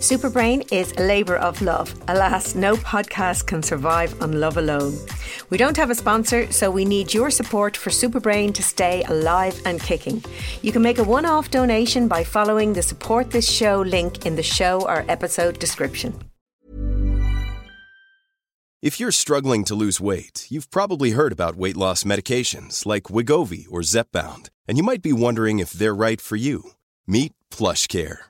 Superbrain is a labour of love. Alas, no podcast can survive on love alone. We don't have a sponsor, so we need your support for Superbrain to stay alive and kicking. You can make a one off donation by following the support this show link in the show or episode description. If you're struggling to lose weight, you've probably heard about weight loss medications like Wegovy or Zepbound, and you might be wondering if they're right for you. Meet PlushCare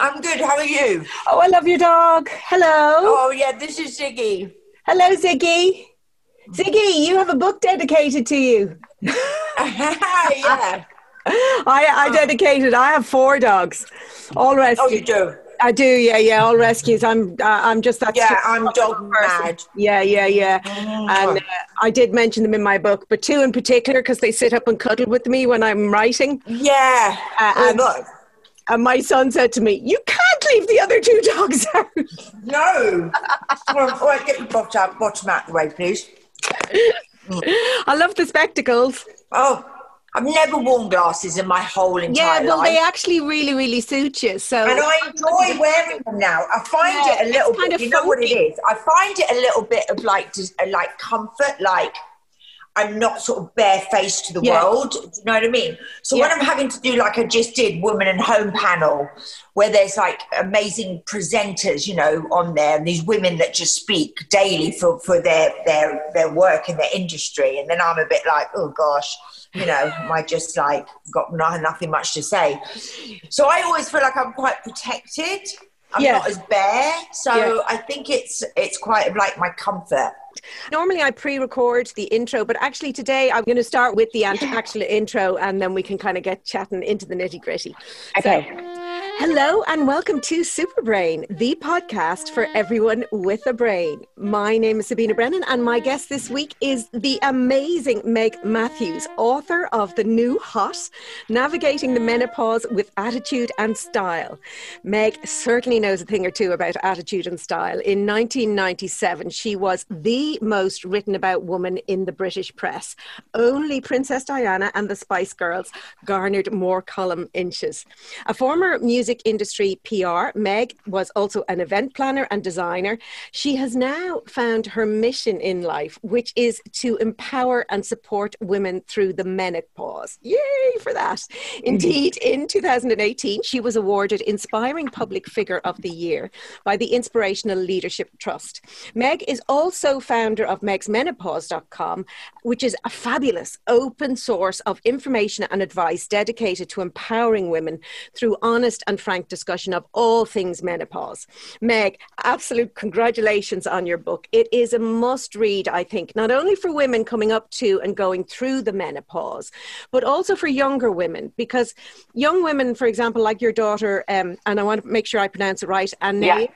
I'm good. How are you? Oh, I love your dog. Hello. Oh, yeah, this is Ziggy. Hello, Ziggy. Ziggy, you have a book dedicated to you. yeah. I, I dedicated. I have four dogs, all rescued. Oh, you do? I do, yeah, yeah, all rescues. I'm, uh, I'm just that. Yeah, I'm dog mad. Yeah, yeah, yeah. And uh, I did mention them in my book, but two in particular because they sit up and cuddle with me when I'm writing. Yeah. Uh, oh, and, look. And my son said to me, "You can't leave the other two dogs out." No. well, well, get your bottom, bottom out of the way, please. I love the spectacles. Oh, I've never worn glasses in my whole entire life. Yeah, well, life. they actually really, really suit you. So and I enjoy wearing them now. I find Yeah, it a little bit. of You know what it is? I find it a little bit of like, just, uh, like comfort, like I'm not sort of barefaced to the Yeah. world. Do you know what I mean? So when I'm having to do like I just did Women and Home panel, where there's like amazing presenters, you know, on there, and these women that just speak daily for for their their their work in their industry, and then I'm a bit like, oh gosh. You know, am I just like got no, nothing much to say? So I always feel like I'm quite protected. I'm Yeah. not as bare, so Yeah. I think it's it's quite like my comfort. Normally, I pre-record the intro, but actually today I'm going to start with the actual intro, and then we can kind of get chatting into the nitty gritty. Okay. Hello and welcome to Superbrain, the podcast for everyone with a brain. My name is Sabina Brennan, and my guest this week is the amazing Meg Matthews, author of the new hot Navigating the Menopause with Attitude and Style. Meg certainly knows a thing or two about attitude and style. In 1997, she was the most written about woman in the British press. Only Princess Diana and the Spice Girls garnered more column inches. A former music industry PR, Meg was also an event planner and designer. She has now found her mission in life, which is to empower and support women through the menopause. Yay for that. Indeed, in 2018, she was awarded Inspiring Public Figure of the Year by the Inspirational Leadership Trust. Meg is also founder of megsmenopause.com, which is a fabulous open source of information and advice dedicated to empowering women through honest and frank discussion of all things menopause. Meg, absolute congratulations on your book. It is a must read, I think, not only for women coming up to and going through the menopause, but also for younger women, because young women, for example, like your daughter, um, and I want to make sure I pronounce it right, Anne. Yeah.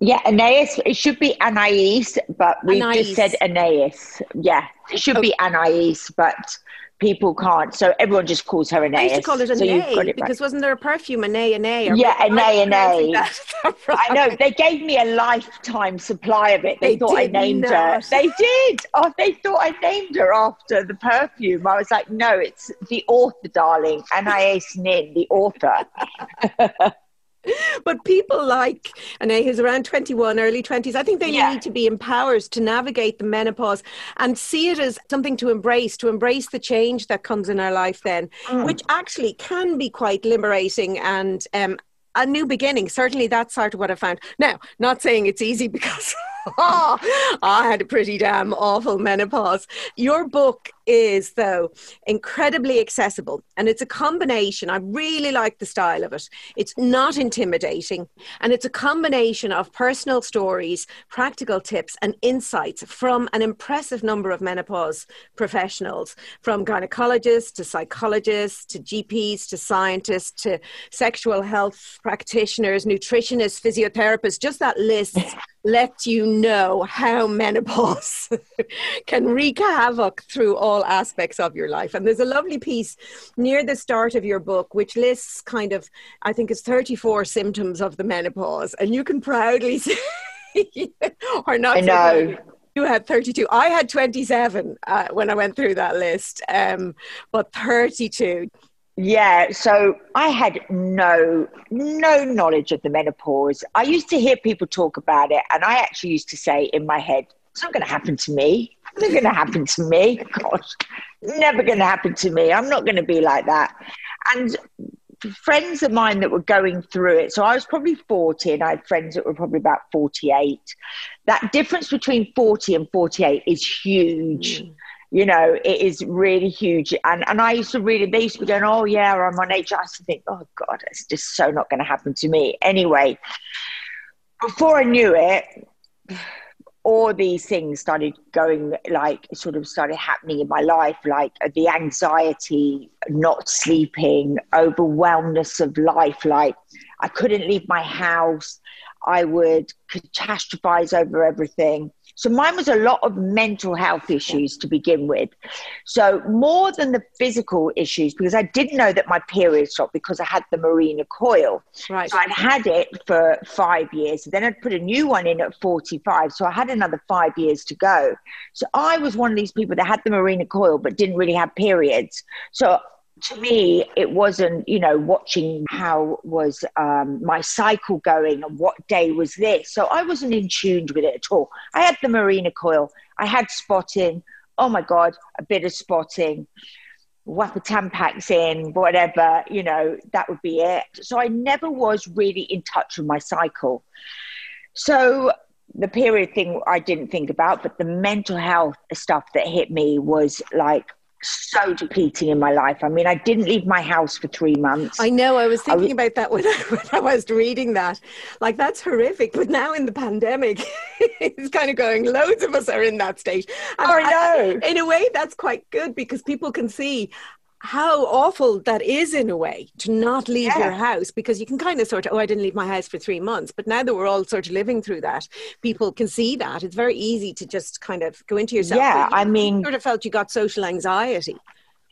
Yeah, Anais. It should be Anais, but we've just said Anais. Yeah, it should be Anais, but people can't. So everyone just calls her Anais. I used to call it a so you've nay got it right. because wasn't there a perfume, a nay, a nay? Yeah, a nay, a nay. I know they gave me a lifetime supply of it. They, They thought I named her. They did. Oh, they thought I named her after the perfume. I was like, no, it's the author, darling. Anais Nin, the author. But people like Anne, who's around 21, early 20s, I think they Yeah. need to be empowered to navigate the menopause and see it as something to embrace, to embrace the change that comes in our life then, Mm. which actually can be quite liberating and um, a new beginning. Certainly that's sort of what I found. Now, not saying it's easy because oh, I had a pretty damn awful menopause. Your book is, though, incredibly accessible and it's a combination. I really like the style of it. It's not intimidating and it's a combination of personal stories, practical tips, and insights from an impressive number of menopause professionals from gynecologists to psychologists to GPs to scientists to sexual health practitioners, nutritionists, physiotherapists, just that list let you know how menopause can wreak havoc through all aspects of your life. And there's a lovely piece near the start of your book which lists kind of, I think it's 34 symptoms of the menopause. And you can proudly say, or not. I know. You had 32. I had 27 uh, when I went through that list, um, but 32. Yeah, so I had no no knowledge of the menopause. I used to hear people talk about it, and I actually used to say in my head, "It's not going to happen to me. It's not going to happen to me. Gosh, never going to happen to me. I'm not going to be like that." And friends of mine that were going through it. So I was probably 40 and I had friends that were probably about 48. That difference between 40 and 48 is huge. Mm. You know, it is really huge. And and I used to really, they used to be going, oh, yeah, I'm on age. I used to think, oh, God, it's just so not going to happen to me. Anyway, before I knew it, all these things started going like sort of started happening in my life like uh, the anxiety not sleeping overwhelmness of life like i couldn't leave my house i would catastrophize over everything so mine was a lot of mental health issues to begin with. So more than the physical issues, because I didn't know that my period stopped because I had the Mirena coil. Right. So I'd had it for five years. Then I'd put a new one in at 45. So I had another five years to go. So I was one of these people that had the Mirena coil but didn't really have periods. So to me, it wasn't, you know, watching how was um, my cycle going and what day was this. So I wasn't in tuned with it at all. I had the Mirena coil, I had spotting. Oh my God, a bit of spotting, whack a Tampax in, whatever, you know, that would be it. So I never was really in touch with my cycle. So the period thing I didn't think about, but the mental health stuff that hit me was like, so depleting in my life. I mean, I didn't leave my house for three months. I know. I was thinking I was, about that when I, when I, was reading that. Like, that's horrific. But now in the pandemic, it's kind of going, loads of us are in that state. And I know. I, in a way, that's quite good because people can see how awful that is in a way to not leave yeah. your house because you can kind of sort of oh I didn't leave my house for 3 months but now that we're all sort of living through that people can see that. It's very easy to just kind of go into yourself yeah I mean sort of felt you got social anxiety.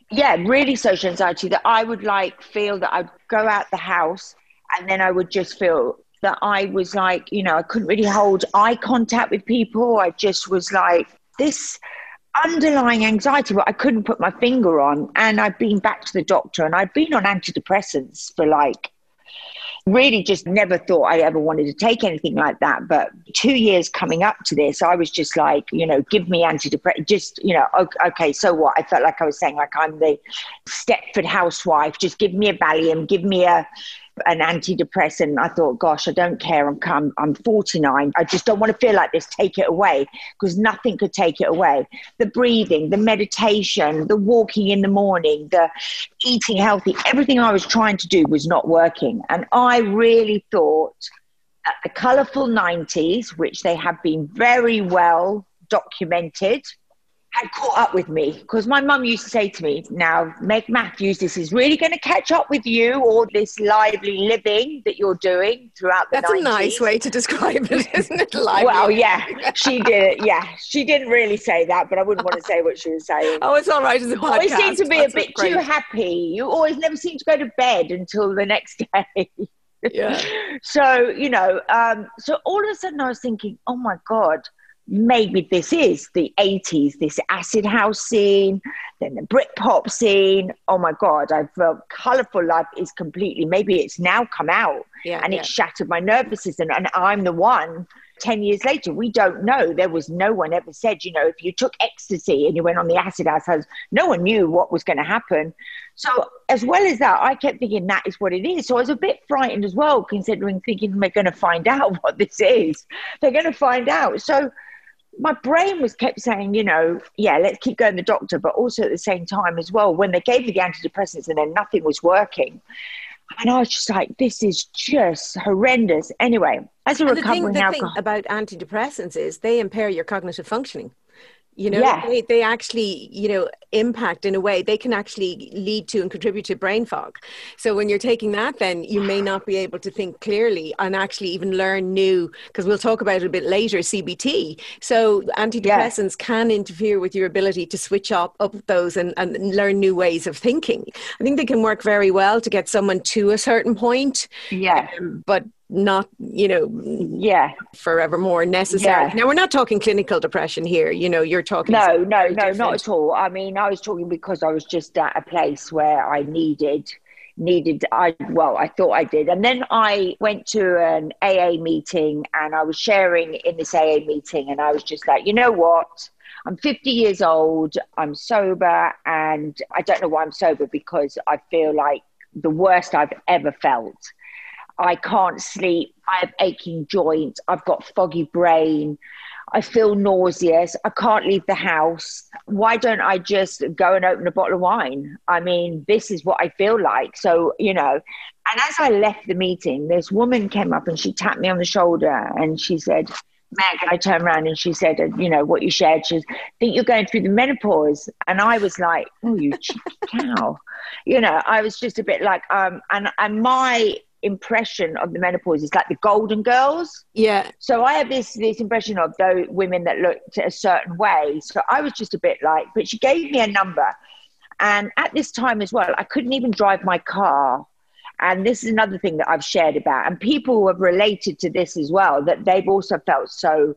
Yeah really social anxiety that I would like feel that I'd go out the house and then I would just feel that I was like you know I couldn't really hold eye contact with people. I just was like this underlying anxiety, but I couldn't put my finger on. And I've been back to the doctor and I've been on antidepressants for like really just never thought I ever wanted to take anything like that. But two years coming up to this, I was just like, you know, give me antidepressant. Just, you know, okay, so what? I felt like I was saying, like, I'm the Stepford housewife. Just give me a Valium, give me a, an antidepressant. I thought, gosh, I don't care. I'm, I'm, I'm 49. I just don't want to feel like this. Take it away because nothing could take it away. The breathing, the meditation, the walking in the morning, the eating healthy, everything I was trying to do was not working. And I really thought that the colourful 90s, which they have been very well documented, had caught up with me because my mum used to say to me, Now, Meg Matthews, this is really going to catch up with you, all this lively living that you're doing throughout the That's 90s. a nice way to describe it, isn't it? Lively. Well, yeah, she did. Yeah, she didn't really say that, but I wouldn't want to say what she was saying. Oh, it's all right as a podcast. Always seem to be That's a bit too happy. You always never seem to go to bed until the next day. yeah. So, you know, um, so all of a sudden I was thinking, oh my God, maybe this is the 80s, this acid house scene, then the Britpop scene. Oh my God, I felt Colourful Life is completely, maybe it's now come out yeah, and yeah. it shattered my nervous system. And I'm the one 10 years later. We don't know. There was no one ever said, you know, if you took ecstasy and you went on the acid house, no one knew what was going to happen. So, as well as that, I kept thinking that is what it is. So, I was a bit frightened as well, considering thinking they're going to find out what this is. They're going to find out. So, my brain was kept saying, you know, yeah, let's keep going to the doctor, but also at the same time as well, when they gave me the antidepressants and then nothing was working. And I was just like, this is just horrendous. Anyway, as a recovering the thing, the alcohol- thing about antidepressants is they impair your cognitive functioning. You know they, they actually you know impact in a way they can actually lead to and contribute to brain fog. So when you're taking that then you may not be able to think clearly and actually even learn new because we'll talk about it a bit later cbt so antidepressants can interfere with your ability to switch up up those and, and learn new ways of thinking. I think they can work very well to get someone to a certain point Yeah. um, but not you know Yeah. forevermore necessary Yeah. now we're not talking clinical depression here you know you're talking No, no, no, not at all. I mean, I was talking because I was just at a place where I needed needed I well, I thought I did. And then I went to an AA meeting and I was sharing in this AA meeting and I was just like, you know what? I'm 50 years old, I'm sober and I don't know why I'm sober because I feel like the worst I've ever felt. I can't sleep. I have aching joints. I've got foggy brain. I feel nauseous. I can't leave the house. Why don't I just go and open a bottle of wine? I mean, this is what I feel like. So, you know, and as I left the meeting, this woman came up and she tapped me on the shoulder and she said, Meg, I turned around and she said, you know, what you shared, she says, think you're going through the menopause. And I was like, oh, you cheeky cow. You know, I was just a bit like, um, and, and my impression of the menopause is like the golden girls. yeah So I have this this impression of those women that looked a certain way. So I was just a bit like, but she gave me a number, and at this time as well, I couldn't even drive my car. And this is another thing that I've shared about, and people have related to this as well that they've also felt so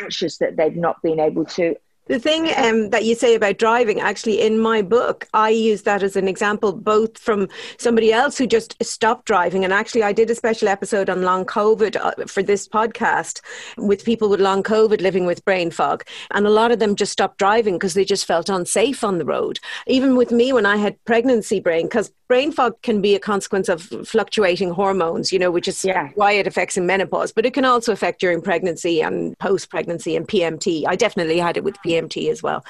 anxious that they've not been able to. The thing um, that you say about driving, actually, in my book, I use that as an example, both from somebody else who just stopped driving. And actually, I did a special episode on long COVID uh, for this podcast with people with long COVID living with brain fog. And a lot of them just stopped driving because they just felt unsafe on the road. Even with me, when I had pregnancy brain, because brain fog can be a consequence of fluctuating hormones, you know, which is Yeah. why it affects in menopause, but it can also affect during pregnancy and post pregnancy and PMT. I definitely had it with PMT as well.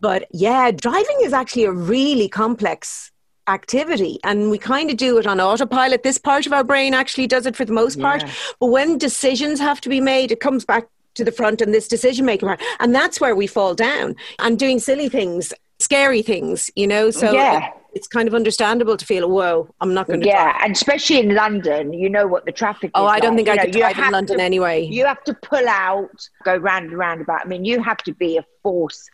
But yeah, driving is actually a really complex activity and we kind of do it on autopilot this part of our brain actually does it for the most part but when decisions have to be made it comes back to the front and this decision making part and that's where we fall down and doing silly things scary things you know so Yeah. It's kind of understandable to feel whoa i'm not going to Yeah, and especially in London, you know what the traffic oh, is. Oh, I don't like. think I You know, could drive in London to- anyway. You have to pull out, go round and roundabout. I mean, you have to be a force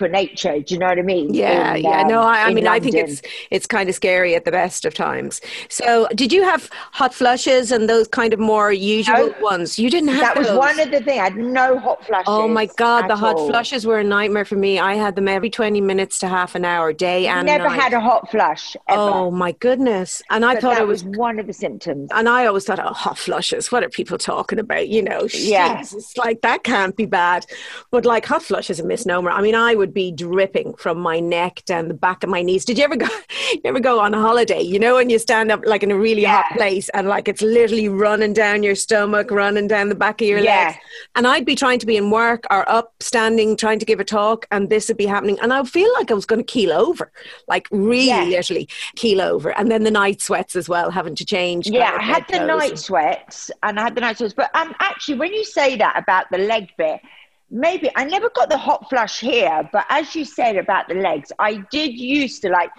for nature. Do you know what I mean? Yeah, In, yeah. um, No, I, I mean, I think it's it's kind of scary at the best of times. So, did you have hot flushes and those kind of more usual No. ones? You didn't have That was one of the things. I had no hot flushes. Oh my god, the hot all. flushes were a nightmare for me. I had them every twenty minutes to half an hour, day and Never night. had a hot flush. Ever. oh my goodness! And I But thought it was. one of the symptoms. And I always thought, oh, hot flushes. What are people talking about? You know, Yeah. Jesus, like that can't be bad. But like hot flush is a misnomer. I mean, I would be dripping from my neck down the back of my knees. Did you ever go? You ever go on a holiday? You know, when you stand up like in a really hot place and like it's literally running down your stomach, running down the back of your Yeah. legs. And I'd be trying to be in work or up, standing, trying to give a talk, and this would be happening. And I would feel like I was going to keel over, like really, Yeah. literally keel over. And then the night sweats as well, having to change. Yeah, I had the night sweats and I had the night sweats. But um, actually, when you say that about the leg bit, maybe I never got the hot flush here. But as you said about the legs, I did used to like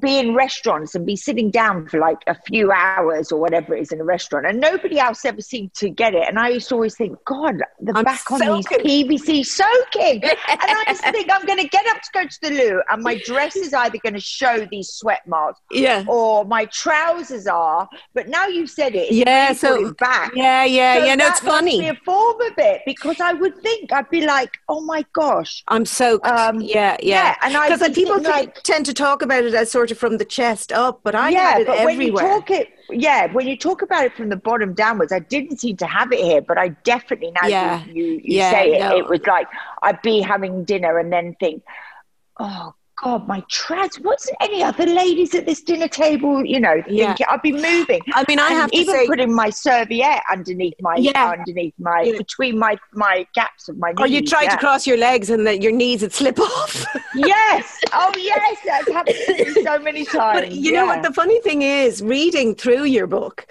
be in restaurants and be sitting down for like a few hours or whatever it is in a restaurant, and nobody else ever seemed to get it. And I used to always think, God, the I'm back on these soaking. PVC soaking. and I just think I'm going to get up to go to the loo, and my dress is either going to show these sweat marks Yeah. or my trousers are. But now you've said it, it's Yeah, so- back. Yeah, yeah, So yeah. No, it's funny. Be a form of it because I would think I'd be like, oh my gosh. I'm soaked. Um, yeah, yeah. yeah, and I because people like- tend to talk about it as sort of from the chest up, but I yeah, had it but when you everywhere. talk it, yeah, when you talk about it from the bottom downwards, I didn't seem to have it here, but I definitely now Yeah. you, you, you Yeah, say it, no. it was like I'd be having dinner and then think, oh. God, my trans. What's any other ladies at this dinner table? You know, Yeah. thinking I'd be moving. I mean, I And have to even say, putting my serviette underneath my Yeah. underneath my Yeah. between my my gaps of my oh, knees. or you try yeah. to cross your legs and that your knees would slip off. Yes. Oh yes, that's happened to me so many times. But you know what? The funny thing is, reading through your book,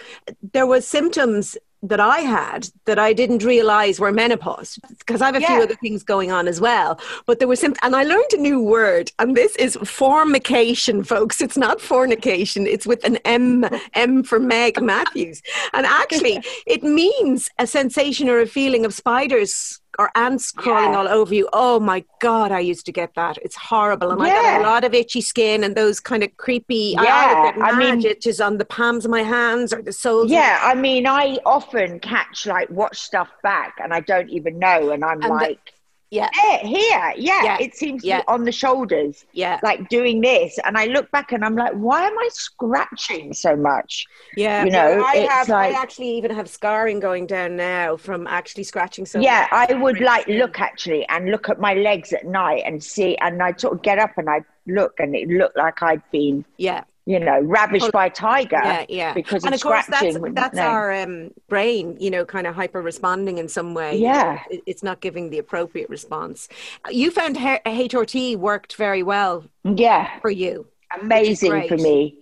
there was symptoms that I had that I didn't realize were menopause because I have a yeah. few other things going on as well. But there was some, and I learned a new word, and this is formication, folks. It's not fornication, it's with an M, M for Meg Matthews. And actually, it means a sensation or a feeling of spiders or ants crawling yeah. all over you. Oh my God, I used to get that. It's horrible. And yeah. I got a lot of itchy skin and those kind of creepy, yeah. I, I mean, itches on the palms of my hands or the soles. Yeah, I mean, I often catch like watch stuff back and I don't even know. And I'm and like, the, yeah. There, here. Yeah. yeah. It seems yeah. on the shoulders. Yeah. Like doing this. And I look back and I'm like, why am I scratching so much? Yeah. You know, I have, like, I actually even have scarring going down now from actually scratching so Yeah. Much. I would like look actually and look at my legs at night and see, and I'd sort of get up and I'd look and it looked like I'd been. Yeah you know, ravished by a tiger. Yeah, yeah. Because and of, course that's, that's our um, brain, you know, kind of hyper responding in some way. Yeah, it, it's not giving the appropriate response. You found HRT worked very well. Yeah, for you. Amazing for me.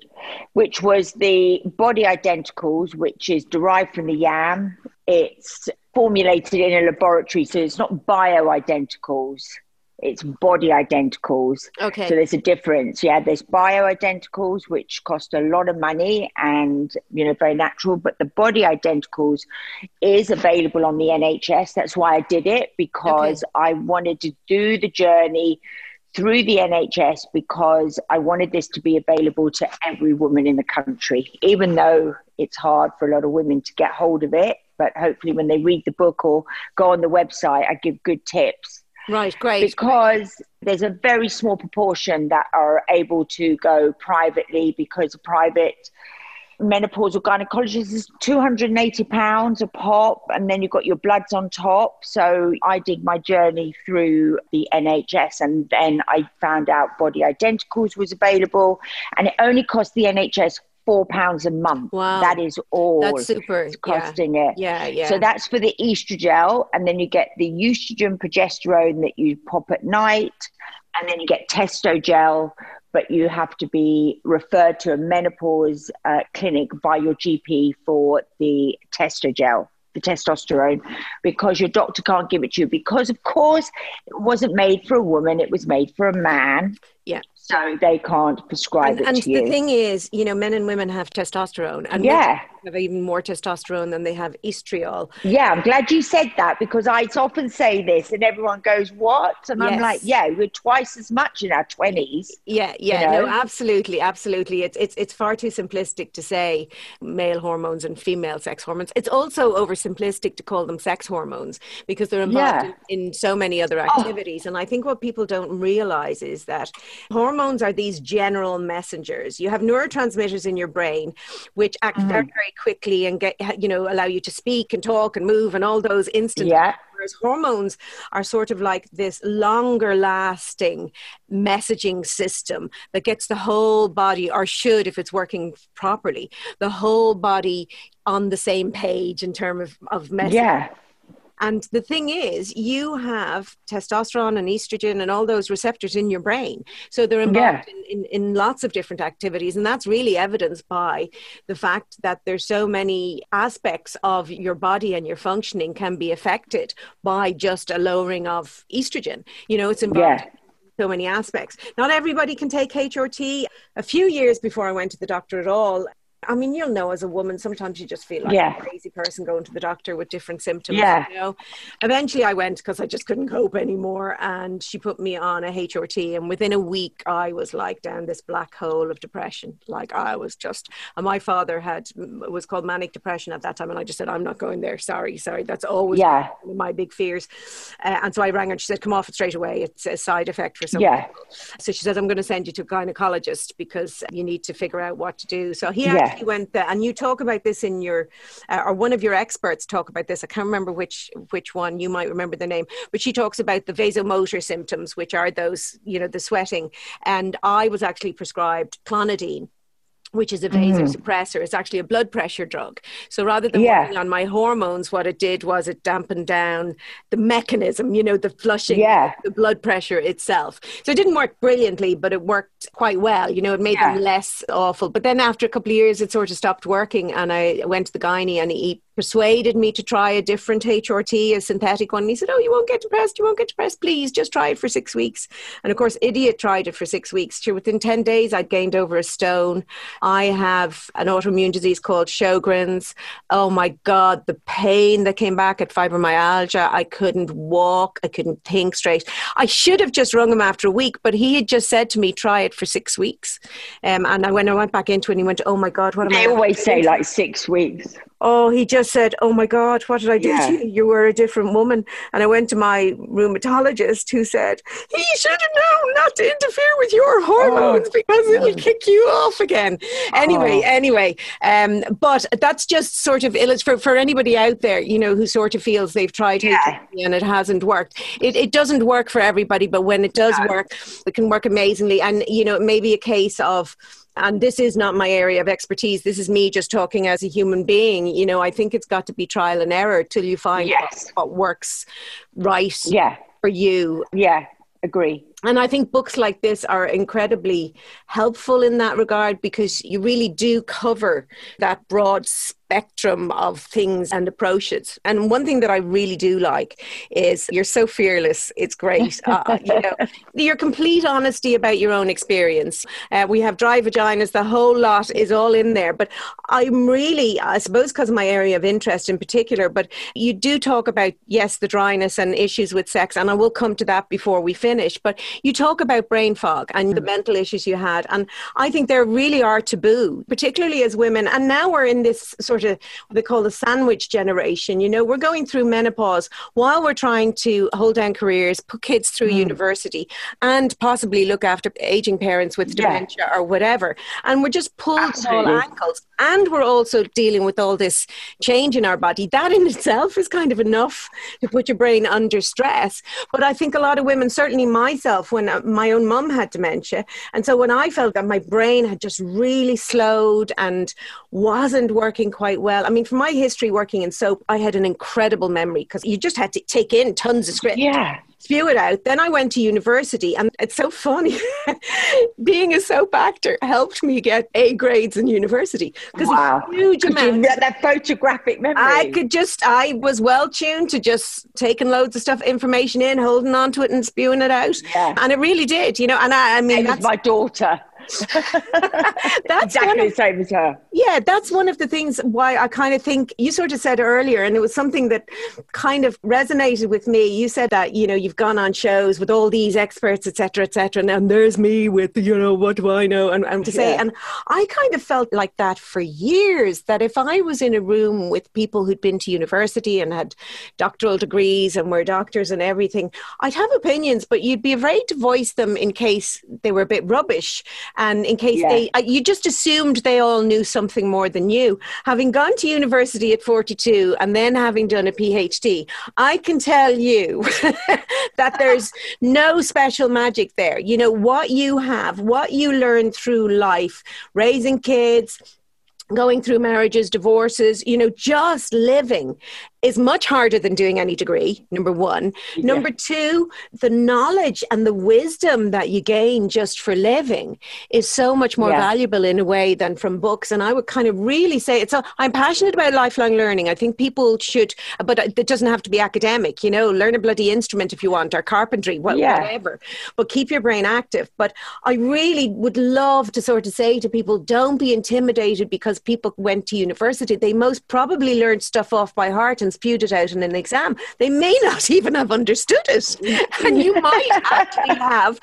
Which was the body identicals, which is derived from the yam. It's formulated in a laboratory, so it's not bio identicals it's body identicals. Okay. So there's a difference. Yeah, there's bio identicals, which cost a lot of money and, you know, very natural. But the body identicals is available on the NHS. That's why I did it because okay. I wanted to do the journey through the NHS because I wanted this to be available to every woman in the country, even though it's hard for a lot of women to get hold of it. But hopefully, when they read the book or go on the website, I give good tips Right, great. Because there's a very small proportion that are able to go privately because a private menopausal gynecologist is 280 pounds a pop and then you've got your bloods on top so i did my journey through the nhs and then i found out body identicals was available and it only cost the nhs four pounds a month. Wow. That is all that's super costing yeah. it. Yeah, yeah. So that's for the estrogel, and then you get the estrogen progesterone that you pop at night, and then you get testogel, but you have to be referred to a menopause uh, clinic by your GP for the testogel the testosterone because your doctor can't give it to you because of course it wasn't made for a woman it was made for a man so they can't prescribe and, it and to you. And the thing is, you know, men and women have testosterone, and yeah, have even more testosterone than they have estriol. Yeah, I'm glad you said that because I often say this, and everyone goes, "What?" And yes. I'm like, "Yeah, we're twice as much in our twenties. Yeah, yeah, you know? no, absolutely, absolutely. It's it's it's far too simplistic to say male hormones and female sex hormones. It's also oversimplistic to call them sex hormones because they're involved yeah. in, in, so many other oh. activities. Oh. And I think what people don't realize is that hormones are these general messengers. You have neurotransmitters in your brain which act mm-hmm. very, very quickly and get, you know, allow you to speak and talk and move and all those instant. Yeah. Whereas hormones are sort of like this longer lasting messaging system that gets the whole body, or should if it's working properly, the whole body on the same page in terms of, of messaging. Yeah. And the thing is, you have testosterone and estrogen and all those receptors in your brain. So they're involved yeah. in, in, in, lots of different activities. And that's really evidenced by the fact that there's so many aspects of your body and your functioning can be affected by just a lowering of estrogen. You know, it's involved. Yeah so many aspects. Not everybody can take HRT. A few years before I went to the doctor at all, I mean, you'll know as a woman, sometimes you just feel like yeah. a crazy person going to the doctor with different symptoms. Yeah. You know? Eventually, I went because I just couldn't cope anymore. And she put me on a HRT. And within a week, I was like down this black hole of depression. Like I was just, and my father had, was called manic depression at that time. And I just said, I'm not going there. Sorry, sorry. That's always yeah. my big fears. Uh, and so I rang her and she said, come off it straight away. It's a side effect for some yeah. people. So she said, I'm going to send you to a gynecologist because you need to figure out what to do. So he yeah actually went there, and you talk about this in your, uh, or one of your experts talk about this. I can't remember which which one. You might remember the name, but she talks about the vasomotor symptoms, which are those, you know, the sweating. And I was actually prescribed clonidine which is a vasosuppressor. Mm. It's actually a blood pressure drug. So rather than yeah. working on my hormones, what it did was it dampened down the mechanism, you know, the flushing, yeah. the blood pressure itself. So it didn't work brilliantly, but it worked quite well. You know, it made yeah. them less awful. But then after a couple of years, it sort of stopped working, and I went to the gynae, and he persuaded me to try a different HRT, a synthetic one. And he said, Oh, you won't get depressed. You won't get depressed. Please just try it for six weeks. And of course, Idiot tried it for six weeks. Sure, within 10 days, I'd gained over a stone. I have an autoimmune disease called Sjogren's. Oh my God, the pain that came back at fibromyalgia. I couldn't walk. I couldn't think straight. I should have just rung him after a week, but he had just said to me, try it for six weeks. Um, and when I went back into it, he went, Oh my God, what am they I? They always say like six weeks. Oh, he just said, Oh my God, what did I do yeah. to you? You were a different woman. And I went to my rheumatologist who said, He should have known not to interfere with your hormones oh. because it'll kick you off again. Anyway, oh. anyway. Um, but that's just sort of for, for anybody out there, you know, who sort of feels they've tried yeah. and it hasn't worked. It, it doesn't work for everybody, but when it does yeah. work, it can work amazingly. And, you know, it may be a case of, and this is not my area of expertise. This is me just talking as a human being. You know i think it's got to be trial and error till you find yes. what, what works right yeah. for you. Yeah agree. And I think books like this are incredibly helpful in that regard because you really do cover that broad spectrum of things and approaches. And one thing that I really do like is you're so fearless. It's great. Uh, you know, your complete honesty about your own experience. Uh, we have dry vaginas, the whole lot is all in there. But I'm really, I suppose, because of my area of interest in particular, but you do talk about, yes, the dryness and issues with sex. And I will come to that before we finish. But you talk about brain fog and mm. the mental issues you had. And I think there really are taboo, particularly as women. And now we're in this sort of what they call the sandwich generation. You know, we're going through menopause while we're trying to hold down careers, put kids through mm. university, and possibly look after aging parents with yeah. dementia or whatever. And we're just pulled to all ankles. And we're also dealing with all this change in our body. That in itself is kind of enough to put your brain under stress. But I think a lot of women, certainly myself, myself when uh, my own mum had dementia. And so when I felt that my brain had just really slowed and wasn't working quite well, I mean, from my history working in soap, I had an incredible memory because you just had to take in tons of script. Yeah spew it out. Then I went to university, and it's so funny. Being a soap actor helped me get A grades in university because wow. huge amount. that photographic memory. I could just, I was well tuned to just taking loads of stuff, information in, holding on to it, and spewing it out. Yeah. And it really did, you know. And I, I mean, my daughter. that's exactly of, the same as her. Yeah, that's one of the things why I kind of think you sort of said earlier, and it was something that kind of resonated with me. You said that you know you've gone on shows with all these experts, etc., etc., and, and there's me with you know what do I know, and, and to say, yeah. and I kind of felt like that for years. That if I was in a room with people who'd been to university and had doctoral degrees and were doctors and everything, I'd have opinions, but you'd be afraid to voice them in case they were a bit rubbish and in case yeah. they uh, you just assumed they all knew something more than you having gone to university at 42 and then having done a phd i can tell you that there's no special magic there you know what you have what you learn through life raising kids going through marriages, divorces, you know, just living is much harder than doing any degree, number one. Yeah. Number two, the knowledge and the wisdom that you gain just for living is so much more yeah. valuable in a way than from books. And I would kind of really say it's, a, I'm passionate about lifelong learning. I think people should, but it doesn't have to be academic, you know, learn a bloody instrument if you want, or carpentry, well, yeah. whatever, but keep your brain active. But I really would love to sort of say to people, don't be intimidated because people went to university. They most probably learned stuff off by heart and spewed it out in an exam. They may not even have understood it. And you might actually have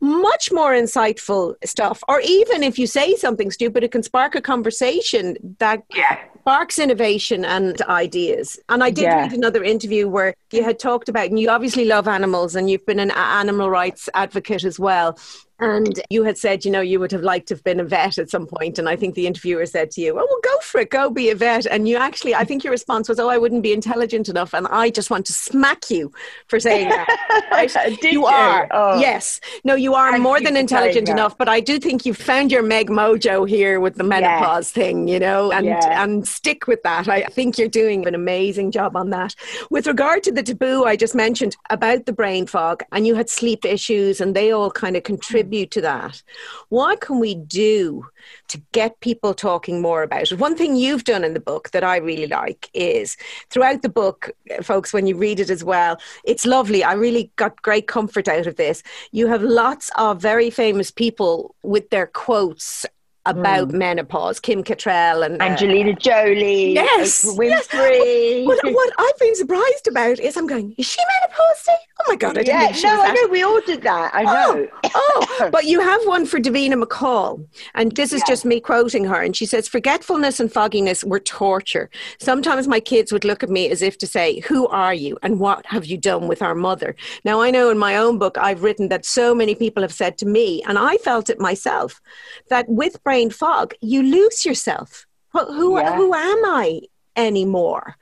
much more insightful stuff. Or even if you say something stupid, it can spark a conversation that yeah. sparks innovation and ideas. And I did yeah. read another interview where you had talked about, and you obviously love animals and you've been an animal rights advocate as well. And you had said, you know, you would have liked to have been a vet at some point. And I think the interviewer said to you, oh, well, go for it, go be a vet. And you actually, I think your response was, oh, I wouldn't be intelligent enough. And I just want to smack you for saying that. Right? you, you, are. Oh. Yes. No, you are Thank more you than intelligent enough. But I do think you found your Meg Mojo here with the menopause yeah. thing, you know, and, yeah. and stick with that. I think you're doing an amazing job on that. With regard to the taboo I just mentioned about the brain fog, and you had sleep issues, and they all kind of contribute contribute to that? What can we do to get people talking more about it? One thing you've done in the book that I really like is throughout the book, folks, when you read it as well, it's lovely. I really got great comfort out of this. You have lots of very famous people with their quotes about mm. menopause, Kim Cattrall and uh, Angelina Jolie, yes, Winfrey. Yes. What, what, I've been surprised about is I'm going, is she menopausal? Oh my god, I didn't yeah, she no, I know we all did that. I know. Oh, oh, but you have one for Davina McCall, and this is yeah. just me quoting her, and she says, "Forgetfulness and fogginess were torture. Sometimes my kids would look at me as if to say, "Who are you, and what have you done with our mother?" Now I know in my own book I've written that so many people have said to me, and I felt it myself, that with brain fog, you lose yourself. Who, yeah. who am I anymore?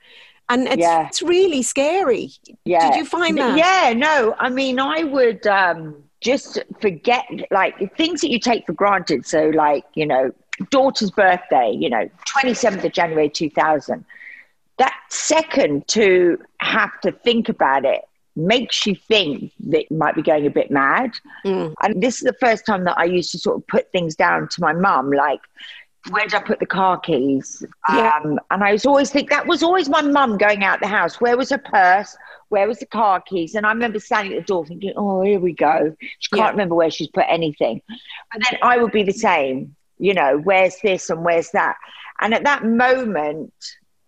And it's, yeah. it's really scary. Yeah. Did you find that? Yeah, no. I mean, I would um, just forget, like, things that you take for granted. So, like, you know, daughter's birthday, you know, 27th of January 2000. That second to have to think about it makes you think that you might be going a bit mad. Mm. And this is the first time that I used to sort of put things down to my mum, like, where did I put the car keys? Yeah. Um, and I was always think that was always my mum going out the house. Where was her purse? Where was the car keys? And I remember standing at the door thinking, oh, here we go. She can't yeah. remember where she's put anything. And then I would be the same, you know, where's this and where's that? And at that moment,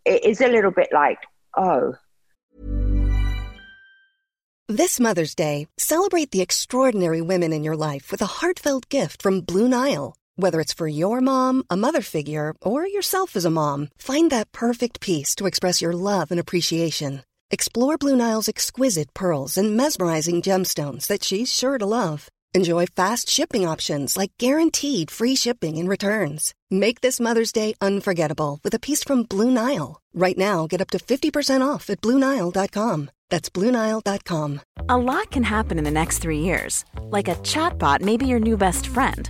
it is a little bit like, oh, this Mother's Day, celebrate the extraordinary women in your life with a heartfelt gift from Blue Nile. Whether it's for your mom, a mother figure, or yourself as a mom, find that perfect piece to express your love and appreciation. Explore Blue Nile's exquisite pearls and mesmerizing gemstones that she's sure to love. Enjoy fast shipping options like guaranteed free shipping and returns. Make this Mother's Day unforgettable with a piece from Blue Nile. Right now, get up to 50% off at BlueNile.com. That's Bluenile.com. A lot can happen in the next three years. Like a chatbot may be your new best friend.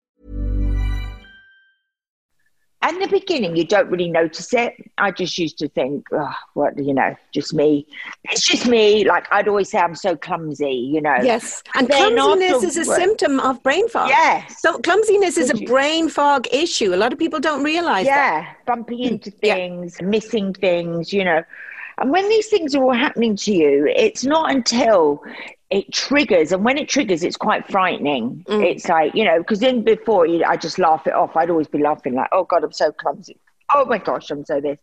At the beginning, you don't really notice it. I just used to think, oh, what, you know, just me. It's just me. Like I'd always say, I'm so clumsy, you know. Yes. And clumsiness is a symptom of brain fog. Yes. So clumsiness is a brain fog issue. A lot of people don't realize yeah, that. bumping mm, into things, yeah. missing things, you know. And when these things are all happening to you, it's not until it triggers and when it triggers it's quite frightening mm. it's like you know because in before i just laugh it off i'd always be laughing like oh god i'm so clumsy oh my gosh i'm so this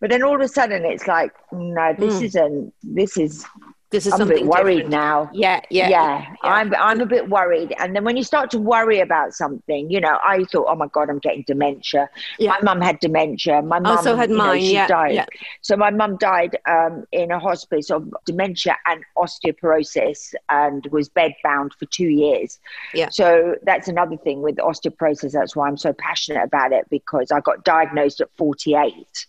but then all of a sudden it's like no this mm. isn't this is this is I'm something a bit worried different. now. Yeah, yeah, yeah, yeah. I'm I'm a bit worried. And then when you start to worry about something, you know, I thought, oh my god, I'm getting dementia. Yeah. My mum had dementia. My mum also had mine. Know, she yeah, died. Yeah. So my mum died um, in a hospice of dementia and osteoporosis, and was bedbound for two years. Yeah. So that's another thing with osteoporosis. That's why I'm so passionate about it because I got diagnosed at 48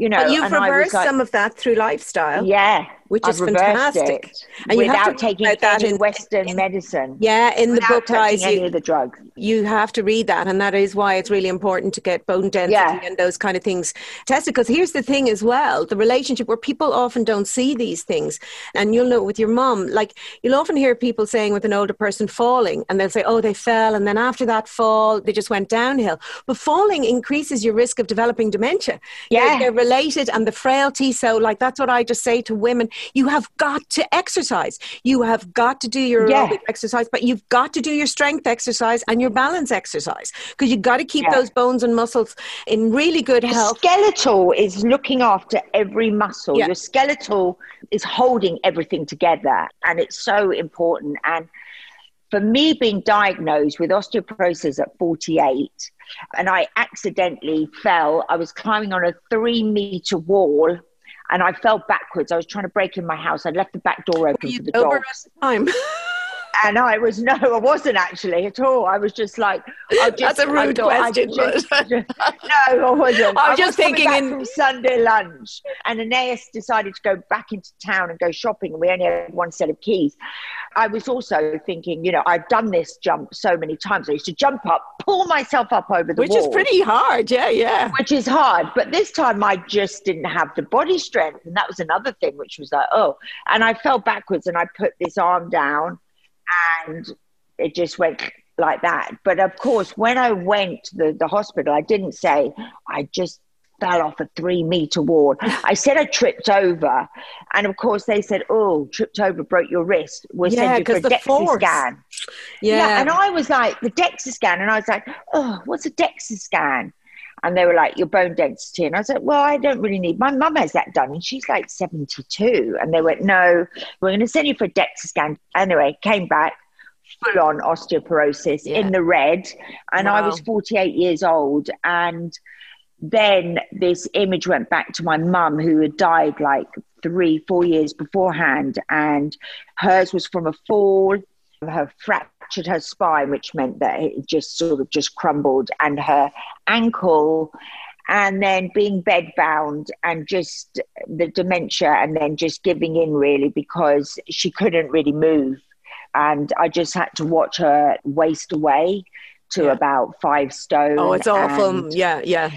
you know. But you've reversed like, some of that through lifestyle. Yeah, which is fantastic. And you have to taking that in Western in, medicine. Yeah, in the book, guys, you, the drugs. You have to read that, and that is why it's really important to get bone density yeah. and those kind of things tested. Because here's the thing as well: the relationship where people often don't see these things, and you'll know with your mom. Like you'll often hear people saying with an older person falling, and they'll say, "Oh, they fell, and then after that fall, they just went downhill." But falling increases your risk of developing dementia. Yeah, they're related, and the frailty. So, like that's what I just say to women you have got to exercise. You have got to do your yeah. exercise, but you've got to do your strength exercise and your balance exercise because you've got to keep yeah. those bones and muscles in really good health. skeletal is looking after every muscle. Yeah. Your skeletal is holding everything together, and it's so important. And for me, being diagnosed with osteoporosis at 48, and I accidentally fell. I was climbing on a three meter wall and I fell backwards. I was trying to break in my house. I left the back door open for the dogs. Time. and I was no, I wasn't actually at all. I was just like, I just, That's a rude question. Just, no, I wasn't. I was just coming thinking back in- from Sunday lunch, and Anais decided to go back into town and go shopping, and we only had one set of keys. I was also thinking, you know, I've done this jump so many times. I used to jump up, pull myself up over the Which wall is pretty hard. Yeah, yeah. which is hard. But this time I just didn't have the body strength. And that was another thing, which was like, oh. And I fell backwards and I put this arm down and it just went like that. But of course, when I went to the, the hospital, I didn't say, I just fell off a three meter wall. I said I tripped over. And of course, they said, oh, tripped over, broke your wrist. We'll Yeah, send you for a DEXA force. scan. Yeah. And I was like, the DEXA scan. And I was like, oh, what's a DEXA scan? And they were like, your bone density. And I was like, well, I don't really need, my mum has that done. And she's like 72. And they went, no, we're going to send you for a DEXA scan. Anyway, came back, full on osteoporosis Yeah. in the red. And I was 48 years old. And then this image went back to my mum who had died like three, four years beforehand. And hers was from a fall. Of her fractured her spine, which meant that it just sort of just crumbled, and her ankle. And then being bedbound and just the dementia, and then just giving in really because she couldn't really move. And I just had to watch her waste away to Yeah. about five stone. Oh, it's awful. and- Yeah, yeah.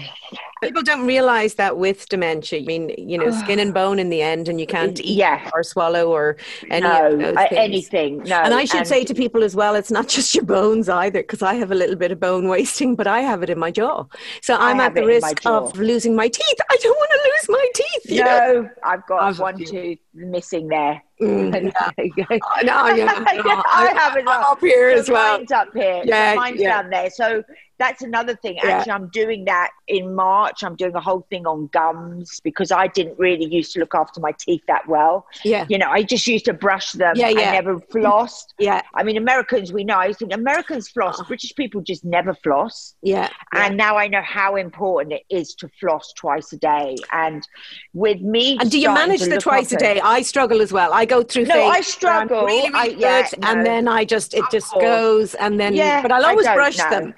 People don't realize that with dementia. I mean, you know, skin and bone in the end, and you can't eat Yeah. or swallow or any no, of those things. anything. No. And I should say to people as well, it's not just your bones either, because I have a little bit of bone wasting, but I have it in my jaw. So I'm at the it risk of losing my teeth. I don't want to lose my teeth. you know? no, I've got I've one tooth missing there. Mm, There you go. I know, yeah. I have as up here as well. Mine's up here. Yeah, mine's yeah. down there. So that's another thing. Yeah. Actually, I'm doing that in March. I'm doing a whole thing on gums because I didn't really used to look after my teeth that well. Yeah. You know, I just used to brush them. Yeah, yeah. I never flossed. Yeah. I mean, Americans, we know. I think Americans floss. Oh. British people just never floss. Yeah. And now I know how important it is to floss twice a day. And with me, And do you manage the twice a day? I struggle as well. I go through No. I struggle. really, really I- good, yeah, and then I just it just goes, and then Yeah, but I'll always brush know. them.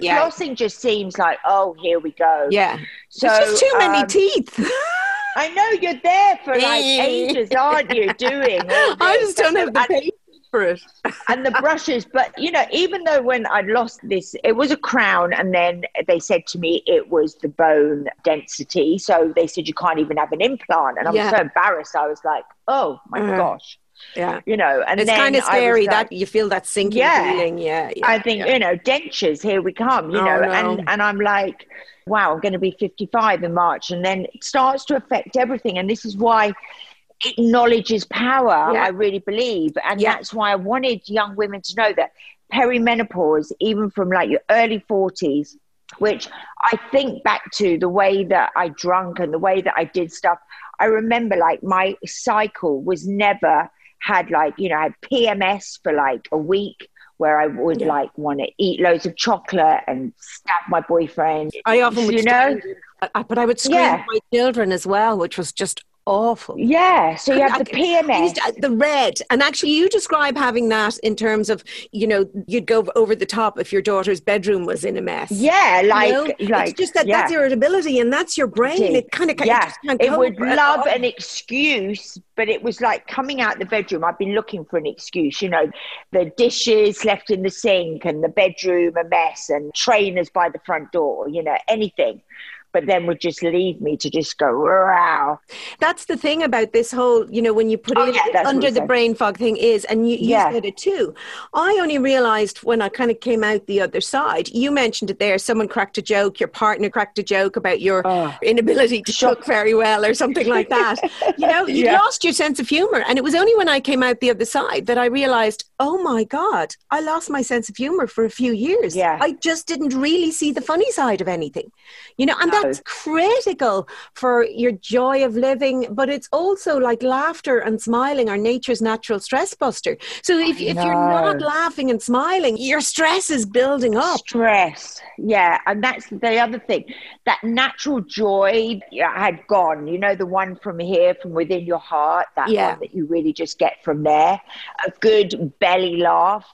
Yeah, Flossing just seems like, oh, here we go. yeah. So There's just too many um, teeth. I know you're there for like ages, aren't you? Doing. I just don't have the patience for it. and the brushes. But you know, even though when I lost this, it was a crown, and then they said to me it was the bone density. So they said you can't even have an implant, and I was Yeah. so embarrassed. I was like, oh my Uh, gosh, Yeah, you know. And it's kind of scary like- that you feel that sinking Yeah. feeling. Yeah, yeah. I think yeah. you know dentures. Here we come. You Oh, know, no. and and I'm like, wow, I'm going to be 55 in March, and then it starts to affect everything. And this is why it knowledge is power. Yeah. I really believe, and that's why I wanted young women to know that perimenopause, even from like your early 40s, which I think back to the way that I drunk and the way that I did stuff. I remember like my cycle was never had like you know I had PMS for like a week where I would Yeah. like want to eat loads of chocolate and stab my boyfriend. I often would you know but I would scream Yeah. at my children as well, which was just awful. yeah. So you have the PMS. to- uh, the red, and actually, you describe having that in terms of you know you'd go over the top if your daughter's bedroom was in a mess. yeah, You like know? like it's just that yeah. that's irritability, and that's your brain. It It kind of yeah, it would love an excuse, but it was like coming out the bedroom. I've been looking for an excuse, you know, the dishes left in the sink and the bedroom a mess and trainers by the front door, you know, anything. But then would just leave me to just go, wow. That's the thing about this whole, you know, when you put Oh, it yeah, under the brain fog thing is, and you, you Yeah. said it too. I only realized when I kind of came out the other side. You mentioned it there. Someone cracked a joke. Your partner cracked a joke about your Oh. inability to cook very well or something like that. you know, you Yeah. lost your sense of humor. And it was only when I came out the other side that I realized, oh my God, I lost my sense of humor for a few years. Yeah. I just didn't really see the funny side of anything. You know, and that it's critical for your joy of living, but it's also like laughter and smiling are nature's natural stress buster. So if, if you're not laughing and smiling, your stress is building up. Stress, yeah. And that's the other thing. That natural joy had gone, you know, the one from here, from within your heart, that Yeah. one that you really just get from there. A good belly laugh.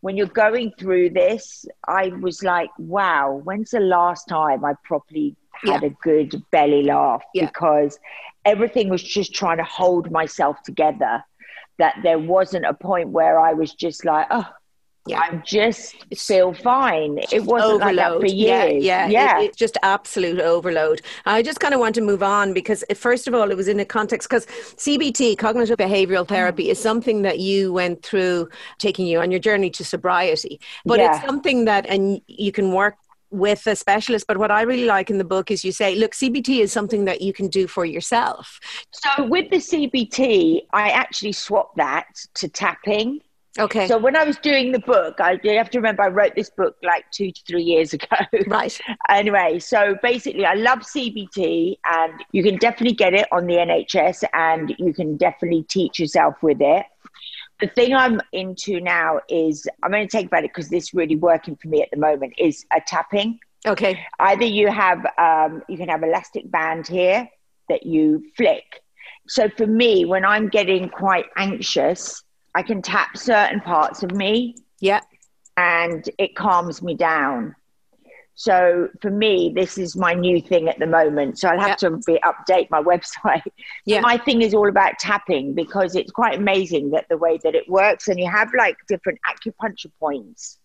When you're going through this, I was like, wow, when's the last time I properly had Yeah. a good belly laugh? Yeah. Because everything was just trying to hold myself together. That there wasn't a point where I was just like, oh, Yeah. I just feel fine. It wasn't like that for Yeah, years. yeah, yeah. It- it's just absolute overload. I just kind of want to move on because, uh, first of all, it was in a context because CBT, cognitive behavioral therapy, is something that you went through, taking you on your journey to sobriety. But it's something that, and you can work with a specialist. But what I really like in the book is you say, look, CBT is something that you can do for yourself. So with the CBT, I actually swapped that to tapping. Okay. So when I was doing the book, I you have to remember I wrote this book like two to three years ago. right. anyway, so basically, I love CBT, and you can definitely get it on the NHS, and you can definitely teach yourself with it. The thing I'm into now is I'm going to take about it because this is really working for me at the moment is a tapping. Okay. Either you have um, you can have elastic band here that you flick. So for me, when I'm getting quite anxious, I can tap certain parts of me Yeah. and it calms me down. So for me, this is my new thing at the moment. So I'll have Yeah. to be, update my website. Yeah. My thing is all about tapping because it's quite amazing that the way that it works, and you have like different acupuncture points,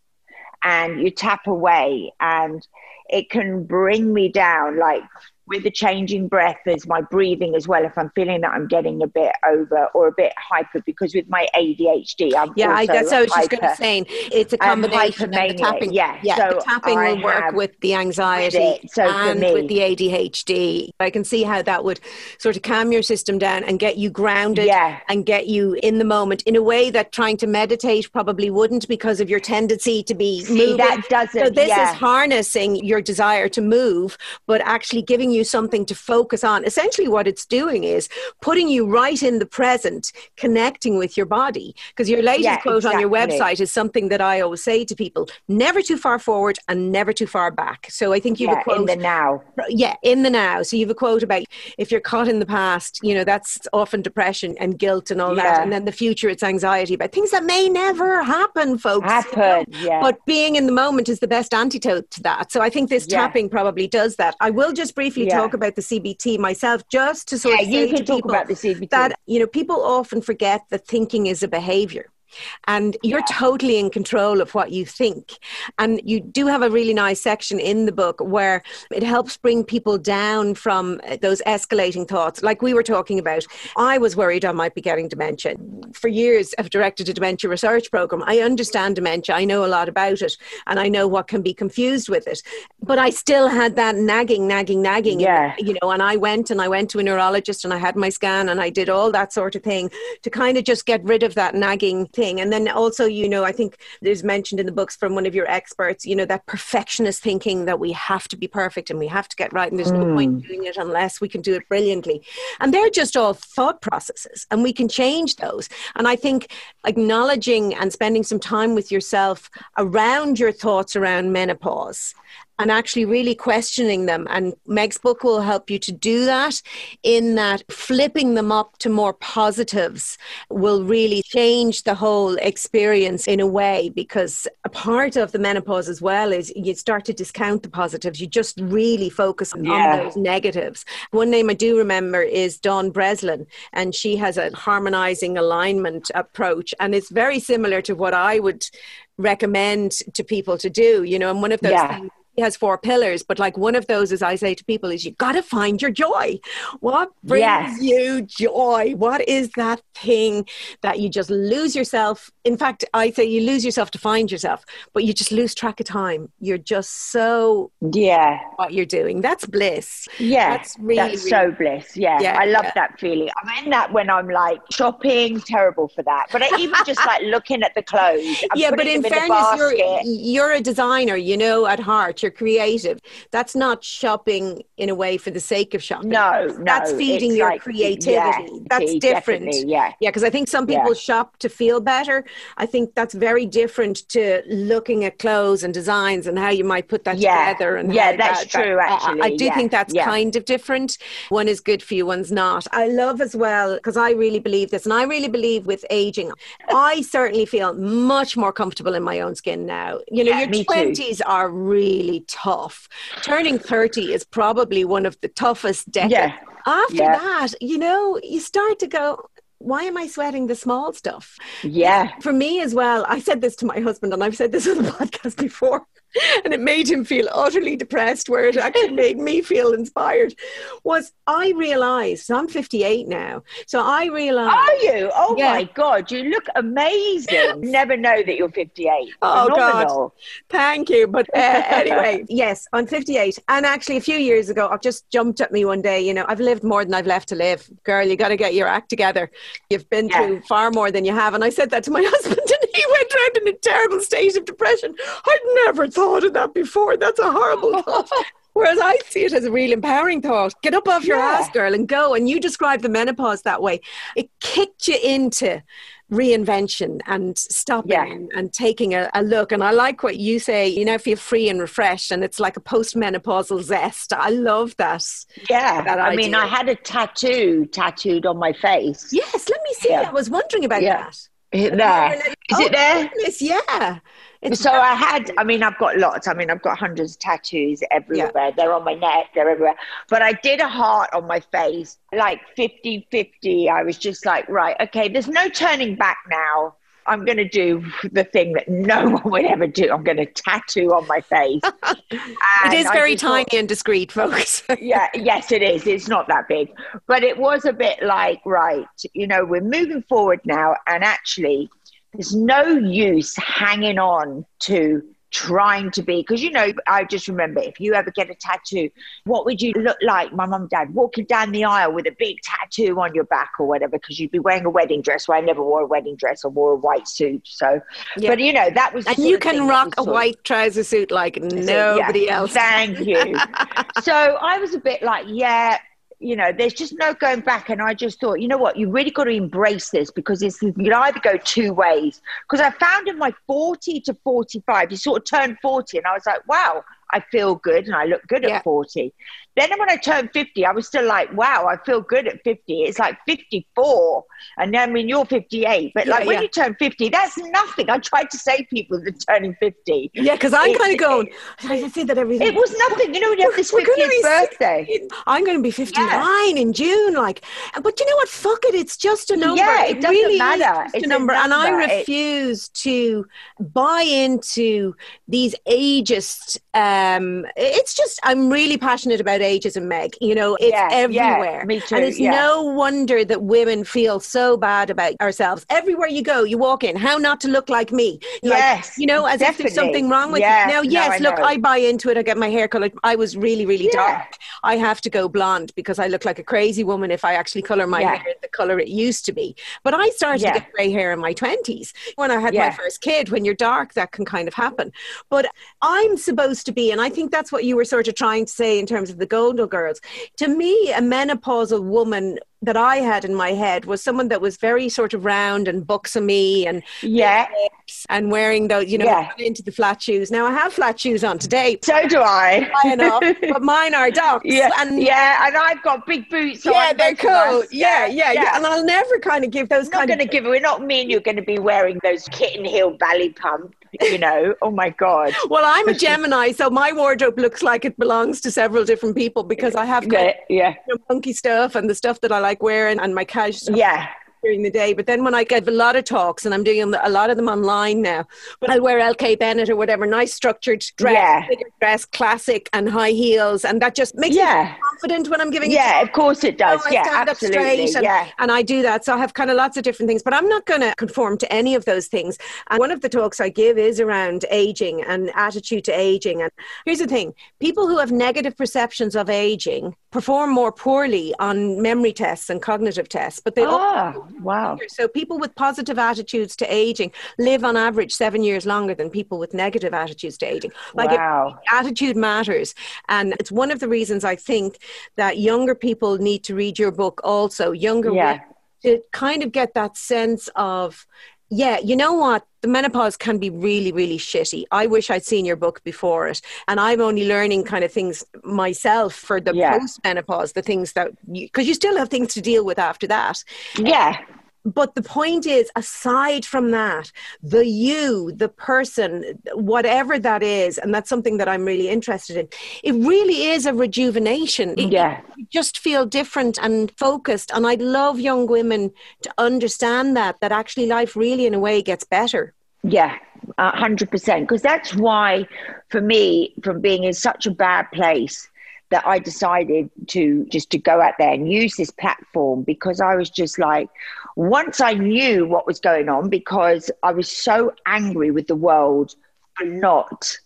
and you tap away, and it can bring me down like with the changing breath as my breathing as well if i'm feeling that i'm getting a bit over or a bit hyper because with my adhd i'm Yeah, I also guess I was just going to say it's a I'm combination of the tapping. yeah. yeah. So the tapping I will work with the anxiety it. So and me- with the ADHD. I can see how that would sort of calm your system down and get you grounded Yeah. and get you in the moment in a way that trying to meditate probably wouldn't because of your tendency to be See, moving. that doesn't- so this yeah. is harnessing your desire to move, but actually giving you something to focus on. Essentially, what it's doing is putting you right in the present, connecting with your body. Because your latest Yeah, quote on your website is something that I always say to people: never too far forward and never too far back. So I think you've a quote in the now yeah in the now so you have a quote about if you're caught in the past you know that's often depression and guilt and all that and then the future it's anxiety about things that may never happen folks happen yeah but being in the moment is the best antidote to that so i think this Yeah. tapping probably does that i will just briefly Yeah. talk about the cbt myself just to sort yeah of you say can to talk about the CBT that you know people often forget that thinking is a behavior and you're totally in control of what you think. And you do have a really nice section in the book where it helps bring people down from uh, those escalating thoughts like we were talking about. I was worried i might be getting dementia. For years i've directed a dementia research program. I understand dementia. I know a lot about it and i know what can be confused with it. But i still had that nagging nagging nagging Yeah. you know and i went and i went to a neurologist and i had my scan and i did all that sort of thing to kind of just get rid of that nagging thing. And then also you know i think there's mentioned in the books from one of your experts you know that perfectionist thinking that we have to be perfect and we have to get right and there's no point mm. doing it unless we can do it brilliantly. And they're just all thought processes and we can change those. And i think acknowledging and spending some time with yourself around your thoughts around menopause and actually really questioning them. And Meg's book will help you to do that, in that flipping them up to more positives will really change the whole experience in a way. Because a part of the menopause as well is you start to discount the positives, you just really focus on Yeah. those negatives. One name I do remember is Dawn Breslin, and she has a harmonizing alignment approach, and it's very similar to what I would recommend to people to do, you know, and one of those Yeah. things has four pillars, but like one of those, as I say to people, is you got to find your joy. What brings Yes. you joy? What is that thing that you just lose yourself? In fact, I say you lose yourself to find yourself, but you just lose track of time. You're just so yeah what you're doing. That's bliss. yeah That's really, that's really- so bliss yeah, Yeah, i love yeah. that feeling i'm in that when i'm like shopping terrible for that but I, even just like looking at the clothes I'm yeah, but in fairness, you're you're a designer, you know, at heart. You're creative. That's not shopping in a way for the sake of shopping. No, no. That's feeding your like, creativity. Yeah, that's different. Yeah. Yeah, because I think some people Yeah. shop to feel better. I think that's very different to looking at clothes and designs and how you might put that Yeah. together. And Yeah, that's that- that- true, I- I- I do think that's kind of different. One is good for you, one's not. I love as well because I really believe this, and I really believe with aging. I certainly feel much more comfortable in my own skin now. You know, your twenties are really tough. Turning thirty is probably one of the toughest decades. Yeah. After Yeah. that, you know, you start to go. Why am I sweating the small stuff? Yeah. For me as well, I said this to my husband, and I've said this on the podcast before, and it made him feel utterly depressed, where it actually made me feel inspired. Was I realized, so I'm 58 now, so I realized. Are you? Oh Yeah. my God, you look amazing. Never know that you're 58. Oh, God. Thank you. But uh, anyway, yes, I'm 58. And actually, a few years ago, it just jumped at me one day. You know, I've lived more than I've left to live. Girl, you got to get your act together. You've been Yeah. through far more than you have. And I said that to my husband, and he went around in a terrible state of depression. I'd never thought of that before. That's a horrible thought. Whereas I see it as a real empowering thought. Get up off your Yeah. ass, girl, and go. And you describe the menopause that way. It kicked you into reinvention and stopping Yeah. and, and taking a, a look. And I like what you say, you know, feel free and refreshed, and it's like a postmenopausal zest. I love that. Yeah. That I mean. I had a tattoo tattooed on my face. Yes, let me see. Yeah. I was wondering about Yeah. that. There. Is Oh, it there? goodness, yeah. It's So I had, I mean, I've got lots. I mean, I've got hundreds of tattoos everywhere. They're on my neck, they're everywhere. But I did a heart on my face, like 50 50. I was just like, right, okay, there's no turning back now. I'm going to do the thing that no one would ever do. I'm going to tattoo on my face. it is very just thought- tiny and discreet, folks. yeah, yes, it is. It's not that big, but it was a bit like, right, you know, we're moving forward now, and actually, there's no use hanging on to trying to be because you know i just remember if you ever get a tattoo what would you look like my mum and dad walking down the aisle with a big tattoo on your back or whatever because you'd be wearing a wedding dress well i never wore a wedding dress or wore a white suit so Yeah. but you know that was and you can rock a white trouser suit like nobody yeah, else. Thank you. so I was a bit like, yeah, you know, there's just no going back. And I just thought, you know what, you really got to embrace this because it's you can either go two ways. Because I found in my 40 to 45, you sort of turn 40, and I was like, wow, I feel good and I look good Yeah. at 40. Then when I turned 50, I was still like, wow, I feel good at 50. It's like 54. And then, I mean, you're 58. But like Yeah, when yeah. you turn 50, that's nothing. I tried to say people that turning 50. Yeah, because I'm kind of going, I say that every It was nothing. You know, you have this We're gonna 50th be birthday. 60. I'm going to be 59 in June. Like, but you know what? Fuck it. It's just a number. Yeah, it doesn't really matter. It's a number. And I number. It- refuse to buy into these ageist. Um, it's just I'm really passionate about ageism, Meg. You know, it's Yeah, yeah, everywhere. me too, And it's yeah. no wonder that women feel so bad about ourselves. Everywhere you go, you walk in. How not to look like me? Like, Yes, you know, as if there's something wrong with Yeah, you. Now, no, yes, I look, know. I buy into it. I get my hair colored. I was really, really Yeah. dark. I have to go blonde because I look like a crazy woman if I actually color my Yeah. hair the color it used to be. But I started Yeah. to get gray hair in my 20s. When I had my first kid, when you're dark, that can kind of happen. But I'm supposed to be, and I think that's what you were sort of trying to say in terms of the Golden Girls. To me, a menopausal woman that I had in my head was someone that was very sort of round and buxomy and Yeah, and wearing those, you know, Yeah. into the flat shoes. Now I have flat shoes on today, so do I. enough, but mine are docs. yeah, and yeah, and I've got big boots. on, yeah, they're cool. us. Yeah, yeah, yeah, And I'll never kind of give those I'm not going to give. We're not me and you're going to be wearing those kitten heel belly pump. You know. oh my god. Well, I'm a Gemini, so my wardrobe looks like it belongs to several different people because I have kind Yeah, yeah, you know, funky stuff and the stuff that I like wearing and my casual yeah. During the day. But then when I give a lot of talks, and I'm doing a lot of them online now, but I'll wear LK Bennett or whatever, nice structured dress, Yeah. dress, classic and high heels, and that just makes Yeah. me confident when I'm giving. a Yeah, of course it does. I yeah, absolutely. and, yeah. and I do that. So I have kind of lots of different things, but I'm not going to conform to any of those things. And one of the talks I give is around aging and attitude to aging. And here's the thing people who have negative perceptions of aging perform more poorly on memory tests and cognitive tests, but they Ah. Wow. So people with positive attitudes to aging live on average seven years longer than people with negative attitudes to aging. Like wow. attitude matters. And it's one of the reasons I think that younger people need to read your book also. Younger yeah. to kind of get that sense of yeah, you know what? The menopause can be really, really shitty. I wish I'd seen your book before it. And I'm only learning kind of things myself for the Yeah. post menopause, the things that, because you, still have things to deal with after that. Yeah. But the point is, aside from that, the you, the person, whatever that is, and that's something that I'm really interested in, it really is a rejuvenation. It- Yeah. you just feel different and focused. And I'd love young women to understand that, that actually life really, in a way, gets better. Yeah, a hundred percent. Because that's why, for me, from being in such a bad place, that I decided to just to go out there and use this platform because I was just like, once I knew what was going on, because I was so angry with the world for not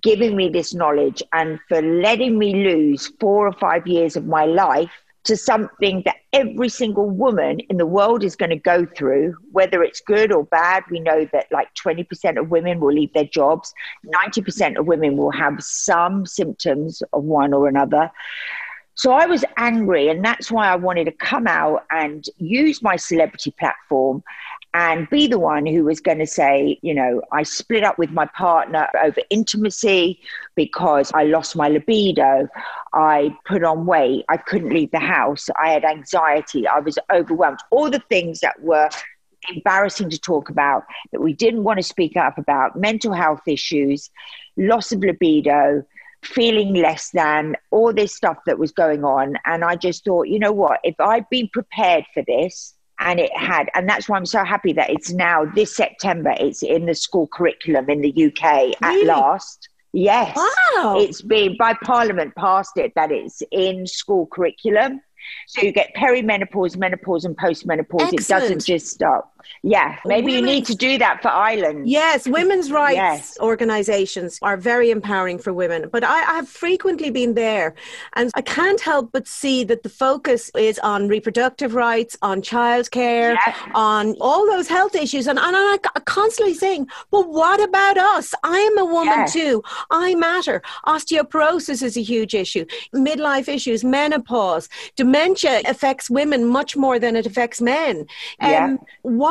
giving me this knowledge and for letting me lose four or five years of my life to something that every single woman in the world is going to go through, whether it's good or bad. We know that like 20% of women will leave their jobs, 90% of women will have some symptoms of one or another. So I was angry, and that's why I wanted to come out and use my celebrity platform and be the one who was going to say, you know, I split up with my partner over intimacy because I lost my libido. I put on weight. I couldn't leave the house. I had anxiety. I was overwhelmed. All the things that were embarrassing to talk about that we didn't want to speak up about mental health issues, loss of libido, feeling less than, all this stuff that was going on. And I just thought, you know what, if I'd been prepared for this, and it had, and that's why I'm so happy that it's now this September, it's in the school curriculum in the UK at last. Yes. Wow. It's been by Parliament passed it that it's in school curriculum. So you get perimenopause, menopause, and postmenopause. It doesn't just stop. Yeah, maybe you need to do that for Ireland. Yes, women's rights Yes. organizations are very empowering for women. But I, I have frequently been there, and I can't help but see that the focus is on reproductive rights, on childcare, Yeah. on all those health issues. And, and I'm constantly saying, but what about us? I am a woman Yeah. too. I matter. Osteoporosis is a huge issue, midlife issues, menopause, dementia affects women much more than it affects men. Yeah. Um,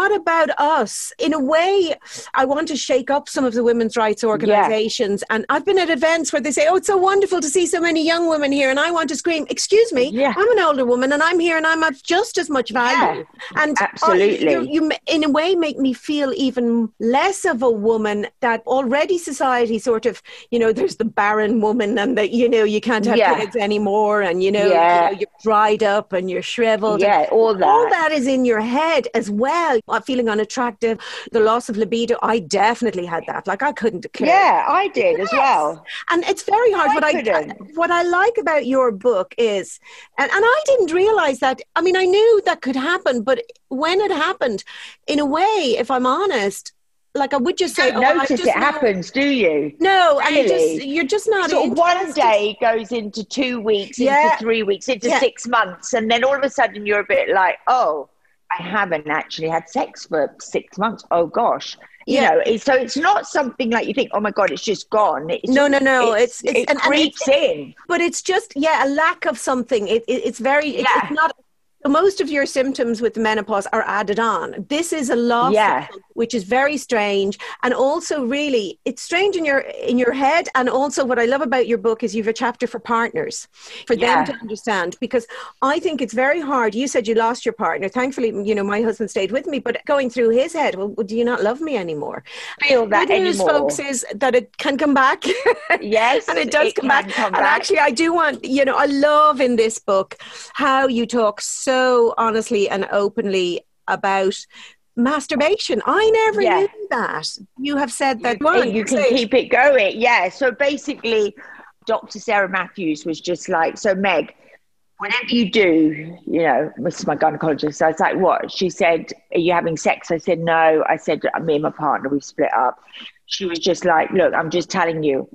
what about us? In a way, I want to shake up some of the women's rights organizations. And I've been at events where they say, Oh, it's so wonderful to see so many young women here. And I want to scream, Excuse me, Yeah. I'm an older woman and I'm here and I'm of just as much value. And uh, absolutely. you, you, in a way, make me feel even less of a woman that already society sort of, you know, there's the barren woman and that, you know, you can't have Yeah. kids anymore and, you know, Yeah. you know, you're dried up and you're shriveled. Yeah, all that. All that is in your head as well. Uh, Feeling unattractive, the loss of libido. I definitely had that. Like I couldn't care. Yeah, I did as well. And it's very hard. I what I couldn't. what I like about your book is, and, and I didn't realize that. I mean, I knew that could happen, but when it happened, in a way, if I'm honest, like I would just say, oh, notice just it know- happens, do you? No, and you Really? just you're just not. Sort one day goes into two weeks, Yeah. into three weeks, into Yeah. six months, and then all of a sudden you're a bit like, oh, I haven't actually had sex for six months. Oh gosh. You Yeah. know, it's, so it's not something like you think, oh my God, it's just gone. It's No, no, no, it's- it's- it and- and creeps in. but it's just yeah a lack of something it, it, it's very it's, Yeah. it's not so most of your symptoms with the menopause are added on this is a loss Yeah. which is very strange and also really it's strange in your in your head and also what i love about your book is you have a chapter for partners for Yeah. them to understand because i think it's very hard you said you lost your partner thankfully you know my husband stayed with me but going through his head well do you not love me anymore Feel that Good news, anymore. folks, is that it can come back. Yes, and it does it come back. come and actually, I do want you know, I love in this book how you talk so honestly and openly about masturbation. I never Yeah. knew that. You have said that. you, One, you can keep it going. Yeah. So basically, Dr. Sarah Matthews was just like, so Meg, whatever you do, you know, this is my gynecologist. I was like, what? She said, are you having sex? I said, no. I said, me and my partner, we've split up. She was just like, look, I'm just telling you,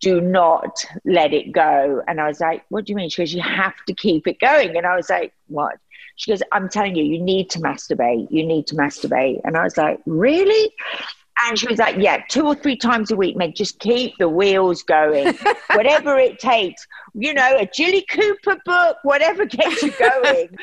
do not let it go. And I was like, what do you mean? She goes, you have to keep it going. And I was like, what? She goes, I'm telling you, you need to masturbate. You need to masturbate. And I was like, really? And she was like, yeah, two or three times a week, Meg, just keep the wheels going. whatever it takes. You know, a Jilly Cooper book, whatever gets you going.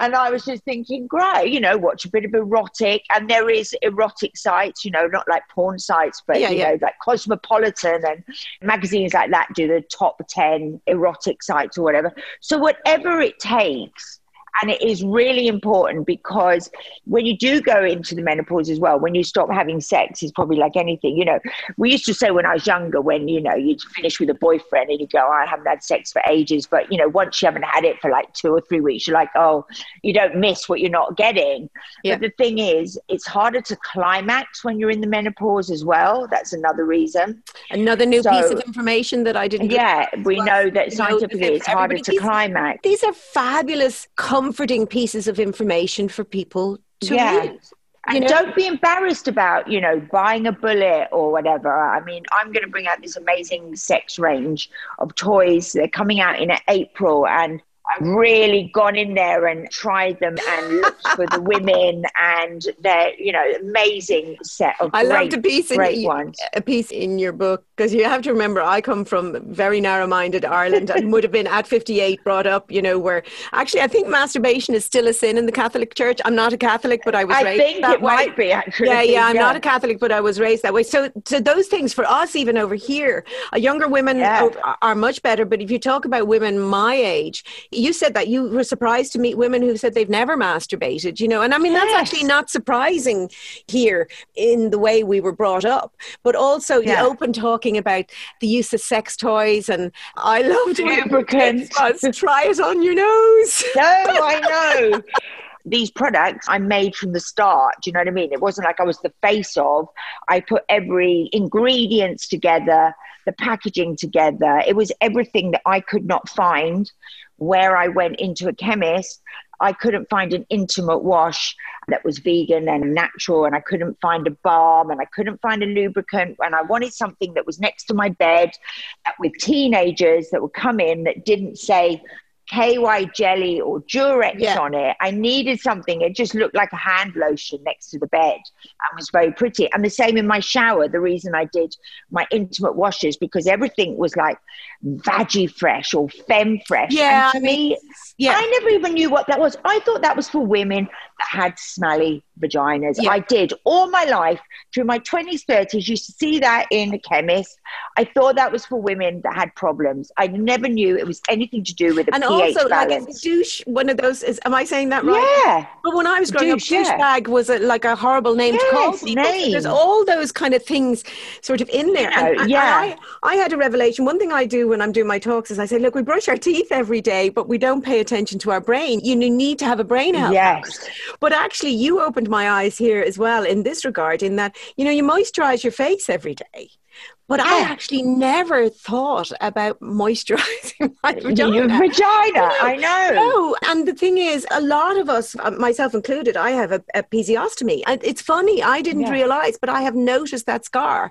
And I was just thinking, great, you know, watch a bit of erotic. And there is erotic sites, you know, not like porn sites, but, yeah, you yeah. know, like Cosmopolitan and magazines like that do the top 10 erotic sites or whatever. So, whatever it takes and it is really important because when you do go into the menopause as well, when you stop having sex, it's probably like anything. You know, we used to say when I was younger, when, you know, you'd finish with a boyfriend and you go, oh, I haven't had sex for ages. But, you know, once you haven't had it for like two or three weeks, you're like, oh, you don't miss what you're not getting. Yeah. But the thing is, it's harder to climax when you're in the menopause as well. That's another reason. Another new so, piece of information that I didn't. Yeah, we know that scientifically it's harder to climax. These are fabulous comforting pieces of information for people to yeah. use. And know? don't be embarrassed about, you know, buying a bullet or whatever. I mean, I'm going to bring out this amazing sex range of toys. They're coming out in April, and really gone in there and tried them and looked for the women and they're, you know, amazing set of I great, loved a piece great in, ones. A piece in your book because you have to remember I come from very narrow-minded Ireland and would have been at 58 brought up, you know, where actually I think masturbation is still a sin in the Catholic Church. I'm not a Catholic, but I was I raised think that it way. might be actually. Yeah, yeah, I'm yeah. not a Catholic, but I was raised that way. So, so those things for us, even over here, uh, younger women yeah. are much better. But if you talk about women my age, you said that you were surprised to meet women who said they've never masturbated, you know, and I mean, that's actually not surprising here in the way we were brought up, but also yeah. the open talking about the use of sex toys. And I loved lubricants. Try it on your nose. No, I know. these products I made from the start. Do you know what I mean? It wasn't like I was the face of. I put every ingredients together, the packaging together. It was everything that I could not find where I went into a chemist, I couldn't find an intimate wash that was vegan and natural, and I couldn't find a balm, and I couldn't find a lubricant, and I wanted something that was next to my bed with teenagers that would come in that didn't say KY jelly or Durex yeah. on it. I needed something. It just looked like a hand lotion next to the bed and was very pretty. And the same in my shower. The reason I did my intimate washes because everything was like veggie fresh or Femfresh. Yeah, and to I mean, me, yeah. I never even knew what that was. I thought that was for women had smelly vaginas. Yeah. I did all my life through my 20s, 30s. Used to see that in a chemist. I thought that was for women that had problems. I never knew it was anything to do with a and pH also, balance. like, douche, one of those is, am I saying that right? Yeah. But when I was growing douche, up, douchebag yeah. was a, like a horrible name yes, to call people. Name. There's all those kind of things sort of in there. and, yeah. And I, I had a revelation. One thing I do when I'm doing my talks is I say, look, we brush our teeth every day, but we don't pay attention to our brain. You need to have a brain health. Yes. But actually, you opened my eyes here as well in this regard, in that, you know, you moisturize your face every day. But yeah. I actually never thought about moisturizing my vagina. Your vagina, I know. No, and the thing is, a lot of us, uh, myself included, I have a, a episiotomy. And it's funny, I didn't yeah. realize, but I have noticed that scar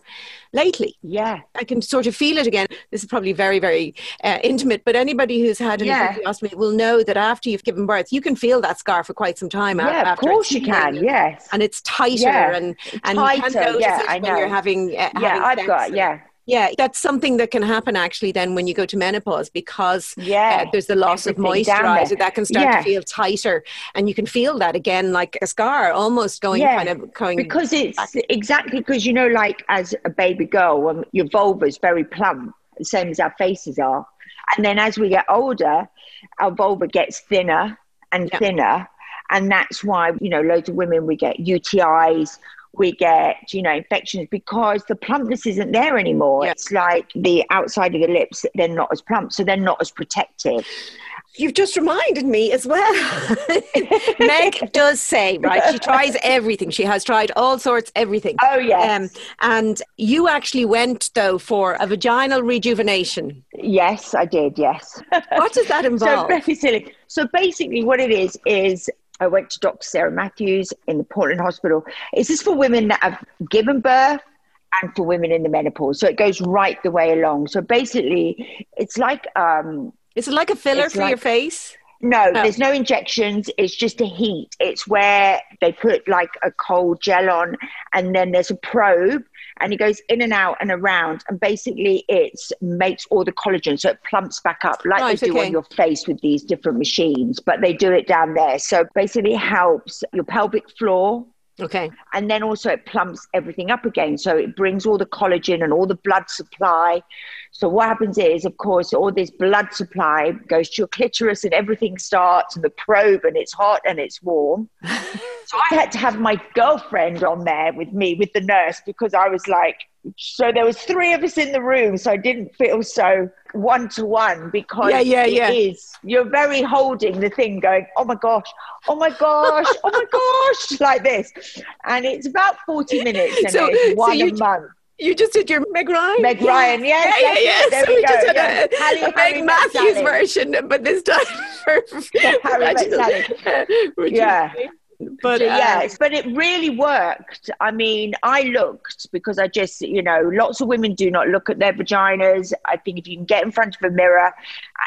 lately. Yeah. I can sort of feel it again. This is probably very, very uh, intimate, but anybody who's had an yeah. will know that after you've given birth, you can feel that scar for quite some time. Yeah, of course you can. Yes. And it's tighter yeah. and, and tighter, you can notice yeah, it I know. you're having, uh, yeah, having I've got, yeah yeah, that's something that can happen actually then when you go to menopause because uh, yeah, uh, there's the loss of moisturizer that can start yeah. to feel tighter and you can feel that again like a scar almost going yeah. kind of going because it's back. exactly because you know like as a baby girl when your vulva is very plump the same as our faces are and then as we get older our vulva gets thinner and yeah. thinner and that's why you know loads of women we get UTIs we get, you know, infections because the plumpness isn't there anymore. Yeah. It's like the outside of the lips, they're not as plump, so they're not as protective. You've just reminded me as well. Meg does say, right? She tries everything. She has tried all sorts, everything. Oh, yes. Um, and you actually went, though, for a vaginal rejuvenation. Yes, I did, yes. What does that involve? so, very silly. So, basically, what it is, is I went to Dr. Sarah Matthews in the Portland Hospital. Is this for women that have given birth and for women in the menopause? So it goes right the way along. So basically, it's like um, is it like a filler for like, your face? No, Oh. there's no injections. It's just a heat. It's where they put like a cold gel on, and then there's a probe, and it goes in and out and around, and basically it makes all the collagen, so it plumps back up like Right, they do okay. on your face with these different machines, but they do it down there. So basically, it helps your pelvic floor. Okay. And then also it plumps everything up again. So it brings all the collagen and all the blood supply. So what happens is, of course, all this blood supply goes to your clitoris and everything starts and the probe and it's hot and it's warm. so I had to have my girlfriend on there with me, with the nurse, because I was like, so there was three of us in the room. So I didn't feel so one to one because Yeah, yeah, it yeah. is- you're very holding the thing going, oh my gosh, oh my gosh, oh my gosh, like this. And it's about 40 minutes and So- it's so one you- a month. You just did your Meg Ryan. Meg Ryan, yeah, yeah, yeah, yeah. There so we we just go, had a, yeah. Harry- a Harry Meg Met Matthews Sally. version, but this time for, for Harry which Yeah. But yes, uh, but it really worked. I mean, I looked because I just, you know, lots of women do not look at their vaginas. I think if you can get in front of a mirror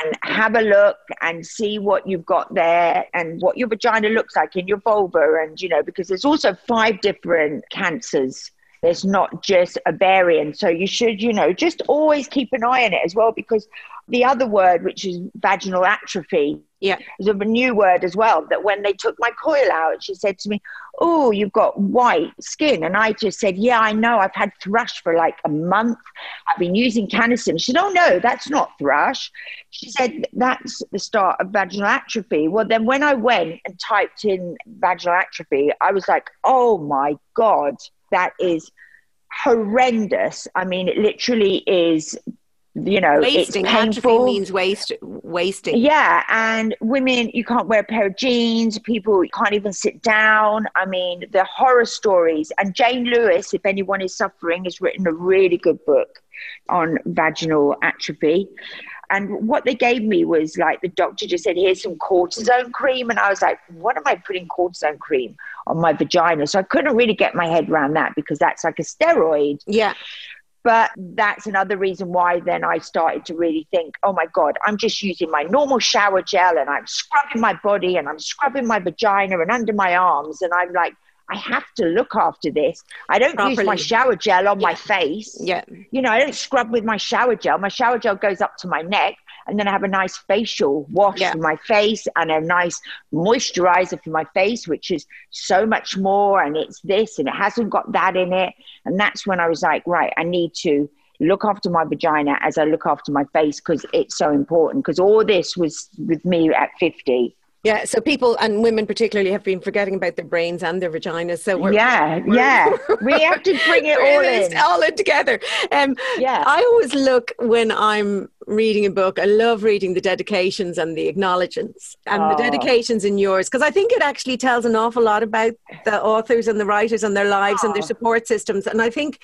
and have a look and see what you've got there and what your vagina looks like in your vulva, and, you know, because there's also five different cancers. There's not just ovarian. So you should, you know, just always keep an eye on it as well because the other word, which is vaginal atrophy, yeah. there's a new word as well that when they took my coil out, she said to me, Oh, you've got white skin. And I just said, Yeah, I know. I've had thrush for like a month. I've been using Canesten. She said, Oh, no, that's not thrush. She said, That's the start of vaginal atrophy. Well, then when I went and typed in vaginal atrophy, I was like, Oh my God, that is horrendous. I mean, it literally is. You know, Wasting. it's Atrophy painful. means waste, wasting. Yeah, and women, you can't wear a pair of jeans. People can't even sit down. I mean, the horror stories. And Jane Lewis, if anyone is suffering, has written a really good book on vaginal atrophy. And what they gave me was like the doctor just said, "Here's some cortisone cream," and I was like, "What am I putting cortisone cream on my vagina?" So I couldn't really get my head around that because that's like a steroid. Yeah. But that's another reason why then I started to really think, oh my God, I'm just using my normal shower gel and I'm scrubbing my body and I'm scrubbing my vagina and under my arms. And I'm like, I have to look after this. I don't oh, use my shower gel on my face. Yeah. You know, I don't scrub with my shower gel. My shower gel goes up to my neck. And then I have a nice facial wash Yeah. for my face and a nice moisturizer for my face, which is so much more. And it's this and it hasn't got that in it. And that's when I was like, right, I need to look after my vagina as I look after my face because it's so important. Because all this was with me at 50. Yeah, so people and women particularly have been forgetting about their brains and their vaginas. So we're, yeah, yeah. We have to bring it all in. all in together. Um, Yeah. I always look when I'm reading a book. I love reading the dedications and the acknowledgements and the Oh. dedications in yours because I think it actually tells an awful lot about the authors and the writers and their lives and their Oh. support systems. And I think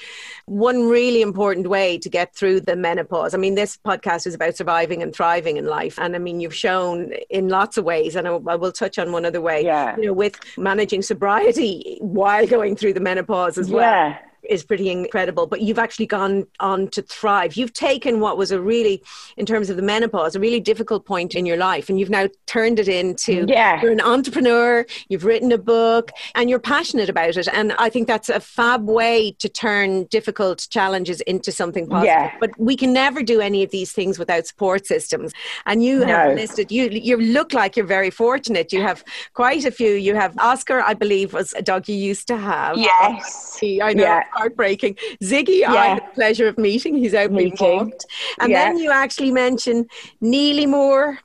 one really important way to get through the menopause. I mean, this podcast is about surviving and thriving in life, and I mean, you've shown in lots of ways, and I, I will touch on one other way. Yeah. You know, with managing sobriety while going through the menopause as well Yeah. Is pretty incredible. But you've actually gone on to thrive. You've taken what was a really, in terms of the menopause, a really difficult point in your life, and you've now turned it into. Yeah. You're an entrepreneur. You've written a book, and you're passionate about it. And I think that's a fab way to turn difficult challenges into something positive. Yeah. But we can never do any of these things without support systems. And you have listed. You you look like you're very fortunate. You have quite a few. You have Oscar, I believe, was a dog you used to have. Yes. I know, Yeah. Heartbreaking. Ziggy, I had the pleasure of meeting. He's out being Meeting. walked. And Yeah. then you actually mention Neely Moore,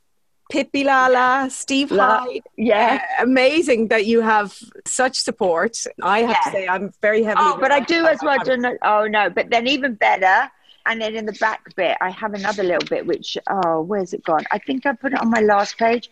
Pippi Lala, Steve La- Hyde. Yeah. Uh, amazing that you have such support. I have to say, I'm very heavily. Oh, but I do as well. not, oh no, but then even better. And then in the back bit, I have another little bit which oh, where's it gone? I think I put it on my last page.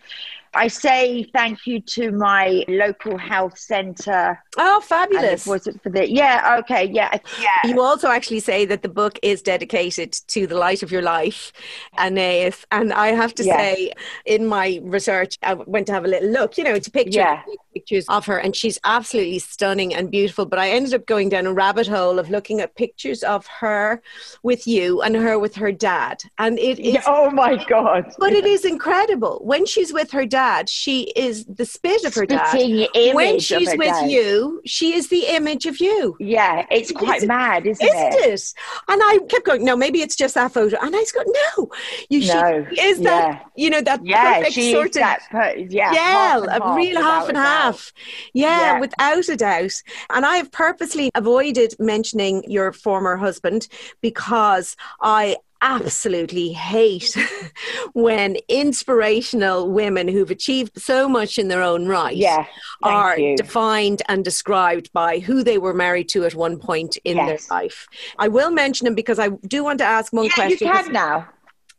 I say thank you to my local health centre. Oh, fabulous. was it for the yeah, okay, yeah, yeah. You also actually say that the book is dedicated to the light of your life, Anais. And I have to say, in my research, I went to have a little look. You know, it's a picture, Yeah. pictures of her, and she's absolutely stunning and beautiful. But I ended up going down a rabbit hole of looking at pictures of her with you and her with her dad, and it is. Yeah, Oh my god. But it is incredible when she's with her dad. Dad, she is the spit of her dad. Spitting image When she's with dad. you, she is the image of you. Yeah, it's quite Isn't- mad, isn't, Isn't it? it? And I kept going, no, maybe it's just that photo. And I going, no, you No, she is that, you know, that Yeah, perfect sort is of that. Per- yeah, yeah, half a real half and half. Yeah, Yeah. without a doubt. And I have purposely avoided mentioning your former husband because I absolutely hate when inspirational women who've achieved so much in their own right Yeah, are you. defined and described by who they were married to at one point in Yes. their life. I will mention him because I do want to ask one Yeah, you question. can now.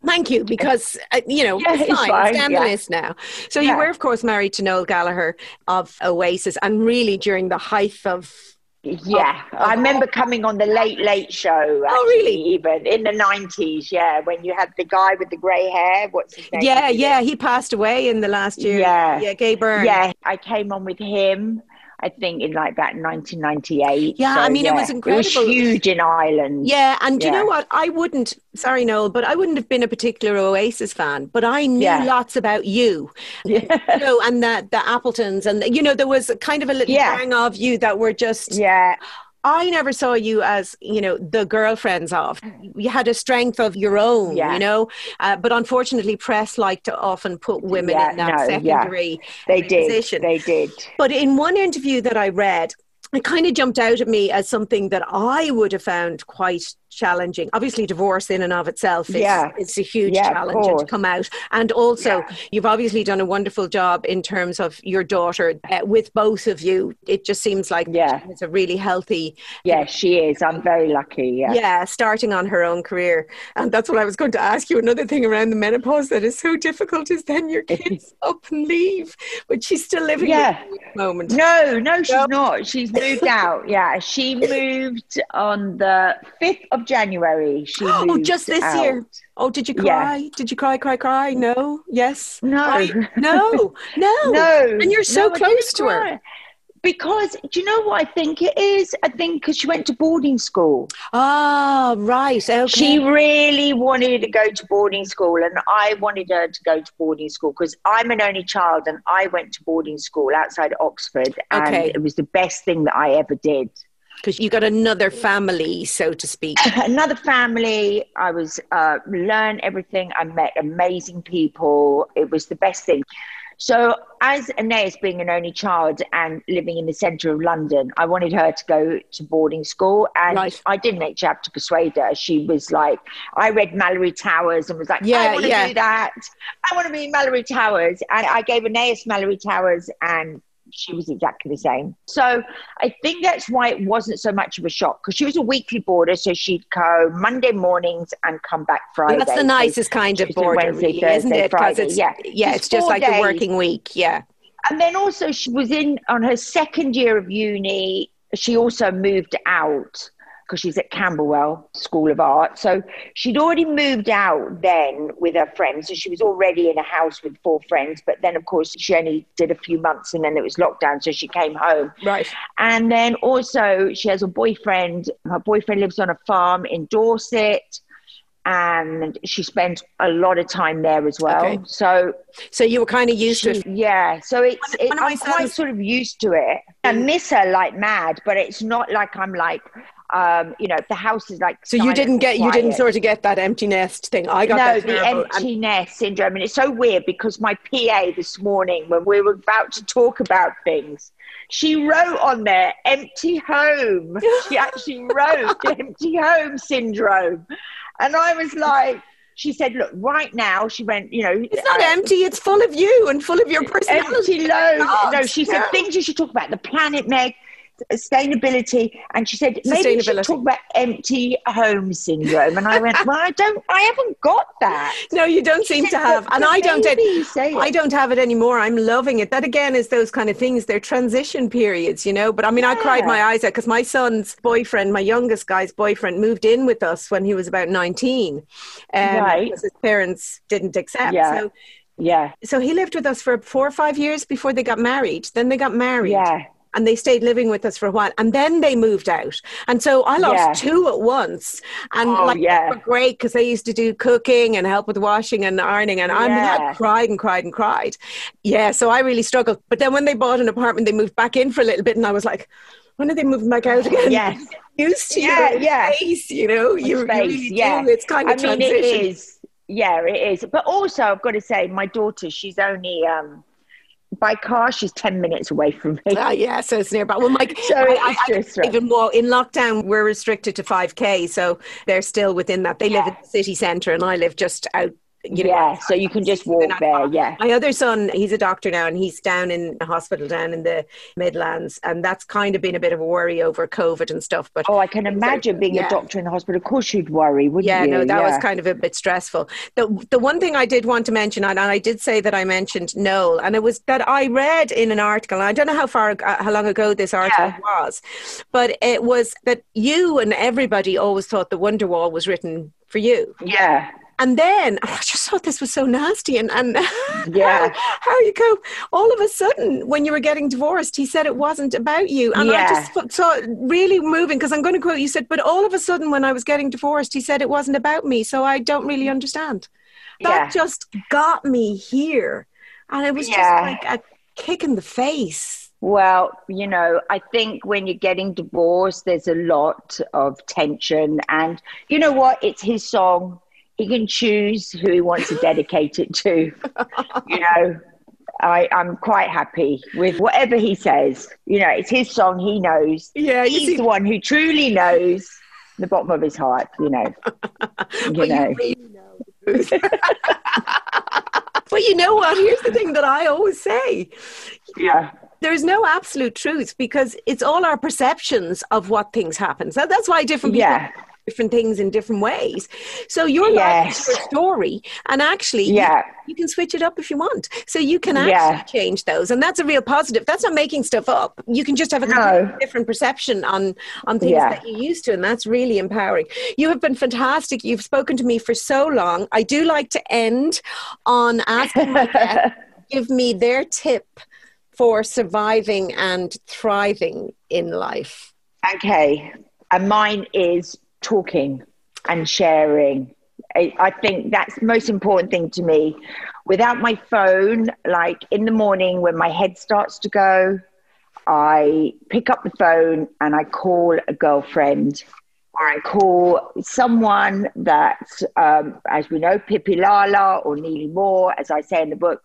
Thank you, because uh, you know Yeah, it's fine. fine, It's down the list now. So you were, of course, married to Noel Gallagher of Oasis, and really during the height of Yeah, oh, I remember coming on the Late Late Show. Oh, actually, Oh, really? Even in the nineties, yeah, when you had the guy with the grey hair. What's his name? yeah, yeah, he passed away in the last year. Yeah. yeah, Gay Byrne. Yeah, I came on with him. I think in like about 1998. Yeah, I mean, it was incredible. It was huge in Ireland. Yeah, and do you know what? I wouldn't. Sorry, Noel, but I wouldn't have been a particular Oasis fan. But I knew Yeah. lots about you, Yeah. you know, and the the Appletons, and you know, there was kind of a little Yeah. gang of you that were just yeah, I never saw you as, you know, the girlfriends of. You had a strength of your own, Yeah. you know. Uh, but unfortunately, press like to often put women Yeah, in that no, yeah. secondary they did. position. They did. But in one interview that I read, it kind of jumped out at me as something that I would have found quite challenging. Obviously, divorce in and of itself is Yeah. it's a huge Yeah, challenge and to come out. And also, Yeah. you've obviously done a wonderful job in terms of your daughter uh, with both of you. It just seems like Yeah. it's a really healthy Yeah, she is. I'm very lucky. Yeah. yeah, starting on her own career. And that's what I was going to ask you. Another thing around the menopause that is so difficult is then your kids up and leave, but she's still living Yeah. at the moment. No, no, she's No. not. She's moved out. Yeah, she moved on the fifth of January. She Oh, moved just this out. year. Oh, did you Yeah. cry? Did you cry, cry, cry? No? Yes? No. Why? No. No. No, And you're so no, close to her. Because do you know what I think it is? I think because she went to boarding school. Ah, right. Okay. She really wanted to go to boarding school, and I wanted her to go to boarding school because I'm an only child, and I went to boarding school outside Oxford, and Okay. it was the best thing that I ever did. Because you got another family, so to speak. Another family. I was uh, learn everything. I met amazing people. It was the best thing. So, as Anais being an only child and living in the centre of London, I wanted her to go to boarding school, and Right. I didn't actually have to persuade her. She was like, I read Malory Towers and was like, Yeah, I want to yeah. do that. I want to be Malory Towers, and I gave Anais Malory Towers, and she was exactly the same. So I think that's why it wasn't so much of a shock because she was a weekly boarder, so she'd go Monday mornings and come back Friday. That's the So nicest kind of Wednesday, really, isn't it? Because Friday, it's yeah. yeah, Just it's just like days. working week. Yeah. And then also, she was in on her second year of uni. She also moved out because she's at Camberwell School of Art. So she'd already moved out then with her friends. So she was already in a house with four friends. But then, of course, she only did a few months and then it was lockdown. So she came home. Right. And then also, she has a boyfriend. Her boyfriend lives on a farm in Dorset. And she spent a lot of time there as well. Okay. So So you were kind of used to it. yeah, so it's it, one of my I'm quite sort of used to it. I miss her like mad, but it's not like I'm like, um, you know, if the house is like. So you didn't get you didn't sort of get that empty nest thing. I got no, the terrible. and- empty nest syndrome, and it's so weird because my PA this morning, when we were about to talk about things, she wrote on there "empty home." She actually wrote "empty home syndrome," and I was like. She said, "Look, right now." She went, "You know, It's not uh, empty. It's full of you and full of your personality. empty load. No, she said things you should talk about the planet, Meg, sustainability, and she said maybe you should talk about empty home syndrome. And I went, well, I don't, I haven't got that. No, you don't seem She to have, and I don't. I don't have it anymore. I'm loving it. That again is those kind of things. They're transition periods, you know. But I mean, I cried my eyes out because my son's boyfriend, my youngest guy's boyfriend, moved in with us when he was about 19, um, Right. his parents didn't accept. Yeah. So, Yeah, so he lived with us for four or five years before they got married. Then they got married. yeah. And they stayed living with us for a while and then they moved out. And so I lost Yeah. two at once. And Oh, like yeah. great because they used to do cooking and help with washing and ironing. And I, Yeah. cried and cried and cried. Yeah, so I really struggled. But then when they bought an apartment, they moved back in for a little bit and I was like, when are they moving back out again? Yes. Used to Yeah, your yeah. space, you know, you, you really yeah. do. It's kind of I mean, it is. Yeah, it is. But also, I've got to say, my daughter, she's only um, by car, she's ten minutes away from me. Ah, yeah, so it's nearby. Well, Mike, So I, I, I even more in lockdown, we're restricted to five k, so they're still within that. They live in the city centre, and I live just out. You know, yeah, so you can just walk there. Yeah, My other son, he's a doctor now, and he's down in a hospital down in the Midlands, and that's kind of been a bit of a worry over COVID and stuff. But Oh, I can imagine being Yeah. a doctor in the hospital. Of course, you'd worry, wouldn't yeah, you? Yeah, no, that was kind of a bit stressful. The the one thing I did want to mention, and I did say that I mentioned Noel, and it was that I read in an article. I don't know how far, uh, how long ago this article Yeah. was, but it was that you and everybody always thought the Wonderwall was written for you. Yeah, And then I just thought this was so nasty. And, and Yeah. how, how you go, all of a sudden, when you were getting divorced, he said it wasn't about you. And I just thought- really moving because I'm going to quote you said, but all of a sudden, when I was getting divorced, he said it wasn't about me. So I don't really understand. That Yeah. just got me here. And it was Yeah. just like a kick in the face. Well, you know, I think when you're getting divorced, there's a lot of tension. And you know what? It's his song. He can choose who he wants to dedicate it to. You know, I, I'm quite happy with whatever he says. You know, it's his song. He knows. Yeah, He's see- the one who truly knows the bottom of his heart, you know. you But know. you really know but you know what? Here's the thing that I always say. yeah. there's no absolute truth because it's all our perceptions of what things happen. So that's why different people Yeah. Different things in different ways. So your life is your story, and actually, Yeah. you, can switch it up if you want. So you can actually Yeah. change those, and that's a real positive. That's not making stuff up. You can just have a No. different perception on on things Yeah. that you're used to, and that's really empowering. You have been fantastic. You've spoken to me for so long. I do like to end on asking my guests give me their tip for surviving and thriving in life. Okay. And mine is talking and sharing. I, think that's the most important thing to me. Without my phone, like in the morning when my head starts to go, I pick up the phone and I call a girlfriend or I call someone that, um, as we know, Pippi Lala or Neely Moore, as I say in the book,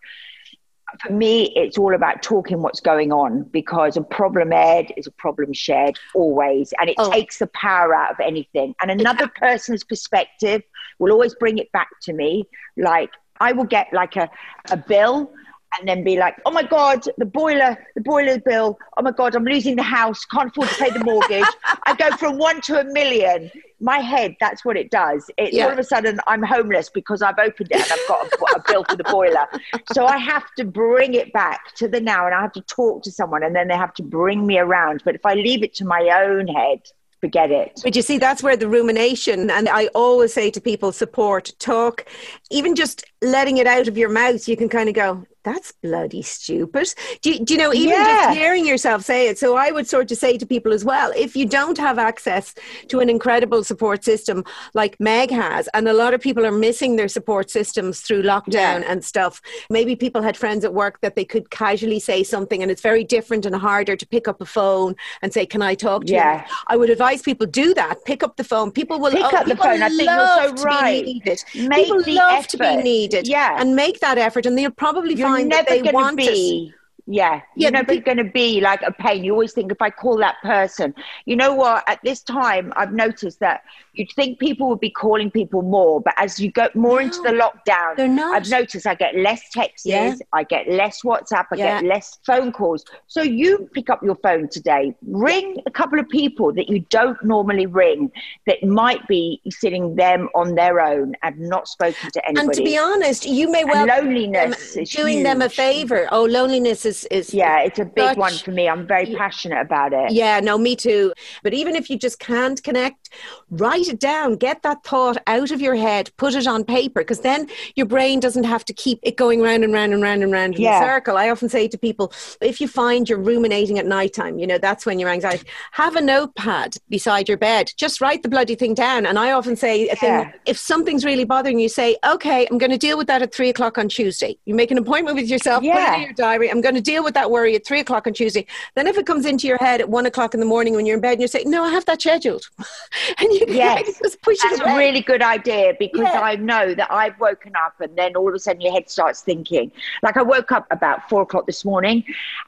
for me, it's all about talking what's going on because a problem aired is a problem shared always. And it Oh. takes the power out of anything. And another person's perspective will always bring it back to me. Like I will get like a, a bill and then be like, oh my God, the boiler, the boiler bill. Oh my God, I'm losing the house. Can't afford to pay the mortgage. I go from one to a million. My head, that's what it does. It, Yeah. All of a sudden, I'm homeless because I've opened it and I've got a, a bill for the boiler. So I have to bring it back to the now and I have to talk to someone and then they have to bring me around. But if I leave it to my own head, forget it. But you see, that's where the rumination, and I always say to people, support, talk, even just letting it out of your mouth, you can kind of go, that's bloody stupid. Do you, do you know, even Yeah. just hearing yourself say it. So I would sort of say to people as well, if you don't have access to an incredible support system like Meg has, and a lot of people are missing their support systems through lockdown Yeah. and stuff, maybe people had friends at work that they could casually say something, and it's very different and harder to pick up a phone and say, Can I talk to Yeah. you? I would advise people do that. Pick up the phone. People will Pick oh, up the phone. I think you're so right. Needed. Make people the love to be effort. Needed. Yeah. and make that effort, and they'll probably You're find that they want to want it. Yeah, Yeah, you're never going to be like a pain. You always think if I call that person, you know what? At this time, I've noticed that you'd think people would be calling people more, but as you go more into the lockdown, they're not. I've noticed I get less texts, Yeah. I get less WhatsApp, I Yeah. get less phone calls. So you pick up your phone today, ring a couple of people that you don't normally ring that might be sitting them on their own and not spoken to anybody. And to be honest, you may And well loneliness them- is doing them a favor. Oh, loneliness is is is yeah, it's a big such- one for me. I'm very passionate about it. Yeah, no, me too. But even if you just can't connect, write it down, get that thought out of your head, put it on paper, because then your brain doesn't have to keep it going round and round and round and round in Yeah. a circle. I often say to people, if you find you're ruminating at nighttime, you know, that's when your anxiety, have a notepad beside your bed. Just write the bloody thing down. And I often say, a thing, Yeah. if something's really bothering you, say, okay, I'm going to deal with that at three o'clock on Tuesday. You make an appointment with yourself, put it Yeah. in your diary. I'm going to deal with that worry at three o'clock on Tuesday. Then if it comes into your head at one o'clock in the morning when you're in bed and you say, no, I have that scheduled. and you can just push That's it away. a really good idea because Yeah. I know that I've woken up and then all of a sudden your head starts thinking. Like I woke up about four o'clock this morning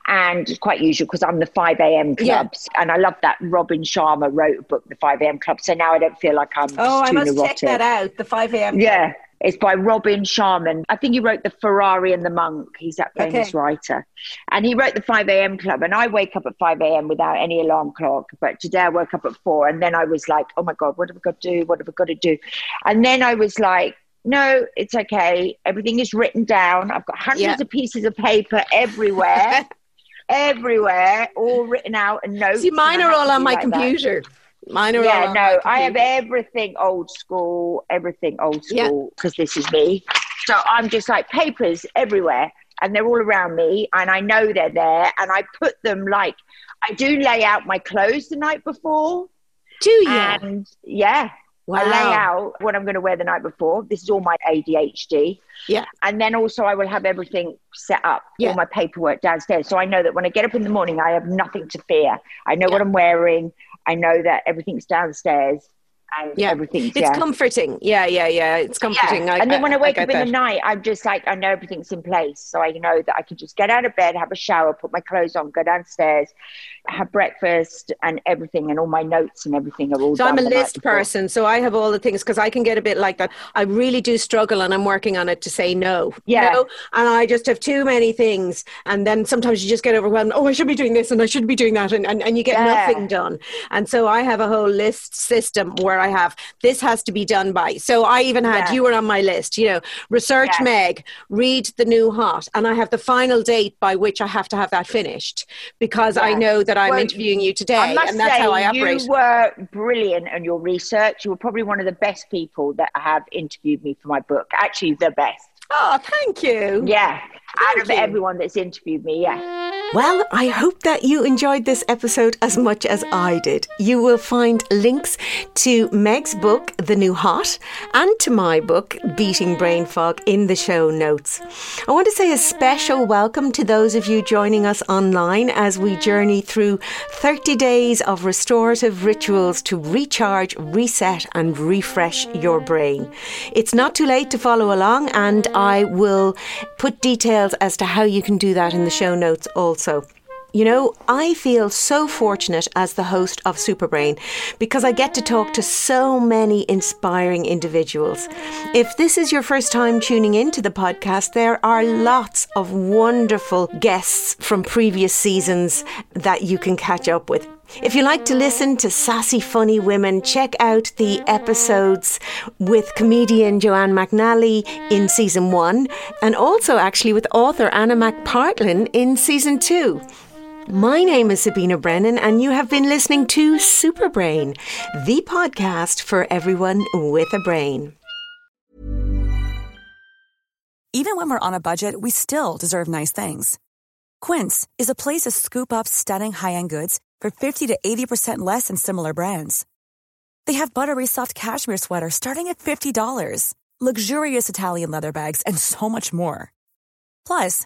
and it's quite usual because I'm the 5 a.m. Yeah. clubs and I love that Robin Sharma wrote a book, The 5 a.m. Club. So now I don't feel like I'm oh, I must neurotic. check that out. The 5 a.m. Yeah. It's by Robin Sharma. I think he wrote The Ferrari and the Monk. He's that famous Okay. writer. And he wrote the 5 a.m. club. And I wake up at 5 a.m. without any alarm clock. But today I woke up at 4. And then I was like, oh my God, what have I got to do? What have I got to do? And then I was like, no, it's okay. Everything is written down. I've got hundreds Yeah. of pieces of paper everywhere, everywhere, all written out and notes. See, mine are all on my like that. Mine are Yeah, no, I have everything old school, everything old school, because this is me. So I'm just like papers everywhere, and they're all around me, and I know they're there, and I put them like I do lay out my clothes the night before, Do you? and yeah, I lay out what I'm going to wear the night before. This is all my ADHD. Yeah. And then also I will have everything set up, Yeah. all my paperwork downstairs. So I know that when I get up in the morning, I have nothing to fear. I know Yeah. what I'm wearing. I know that everything's downstairs and Yeah. everything's It's yeah. comforting. Yeah, yeah, yeah. It's comforting. Yeah. and then when I wake get up in that. the night, I'm just like, I know everything's in place. So I know that I can just get out of bed, have a shower, put my clothes on, go downstairs, have breakfast and everything. And all my notes and everything are all So I'm a list person, so I have all the things because I can get a bit like that. I really do struggle, and I'm working on it to say no. you Yeah. know? and I just have too many things, and then sometimes you just get overwhelmed. Oh, I should be doing this, and I should be doing that, and and, and you get Yeah. nothing done. And so I have a whole list system where I have this has to be done by. So I even had Yeah. you were on my list. You know, research Yeah. Meg, read the new hot, and I have the final date by which I have to have that finished because I know that I'm Well, interviewing you today, and that's how I operate. you were brilliant in your research. You were probably one of the best people that have interviewed me for my book. Actually, the best. Oh, thank you. Yeah. Out Thank of you. everyone that's interviewed me, yeah. Well, I hope that you enjoyed this episode as much as I did. You will find links to Meg's book, The New Hot, and to my book, Beating Brain Fog, in the show notes. I want to say a special welcome to those of you joining us online as we journey through 30 days of restorative rituals to recharge, reset, and refresh your brain. It's not too late to follow along, and I will put details as to how you can do that in the show notes also. You know, I feel so fortunate as the host of Superbrain because I get to talk to so many inspiring individuals. If this is your first time tuning into the podcast, there are lots of wonderful guests from previous seasons that you can catch up with. If you like to listen to sassy, funny women, check out the episodes with comedian Joanne McNally in season one, and also actually with author Anna McPartlin in season two. My name is Sabina Brennan, and you have been listening to Super Brain, the podcast for everyone with a brain. Even when we're on a budget, we still deserve nice things. Quince is a place to scoop up stunning high-end goods for 50 to 80% less than similar brands. They have buttery soft cashmere sweaters starting at $50, luxurious Italian leather bags, and so much more. Plus,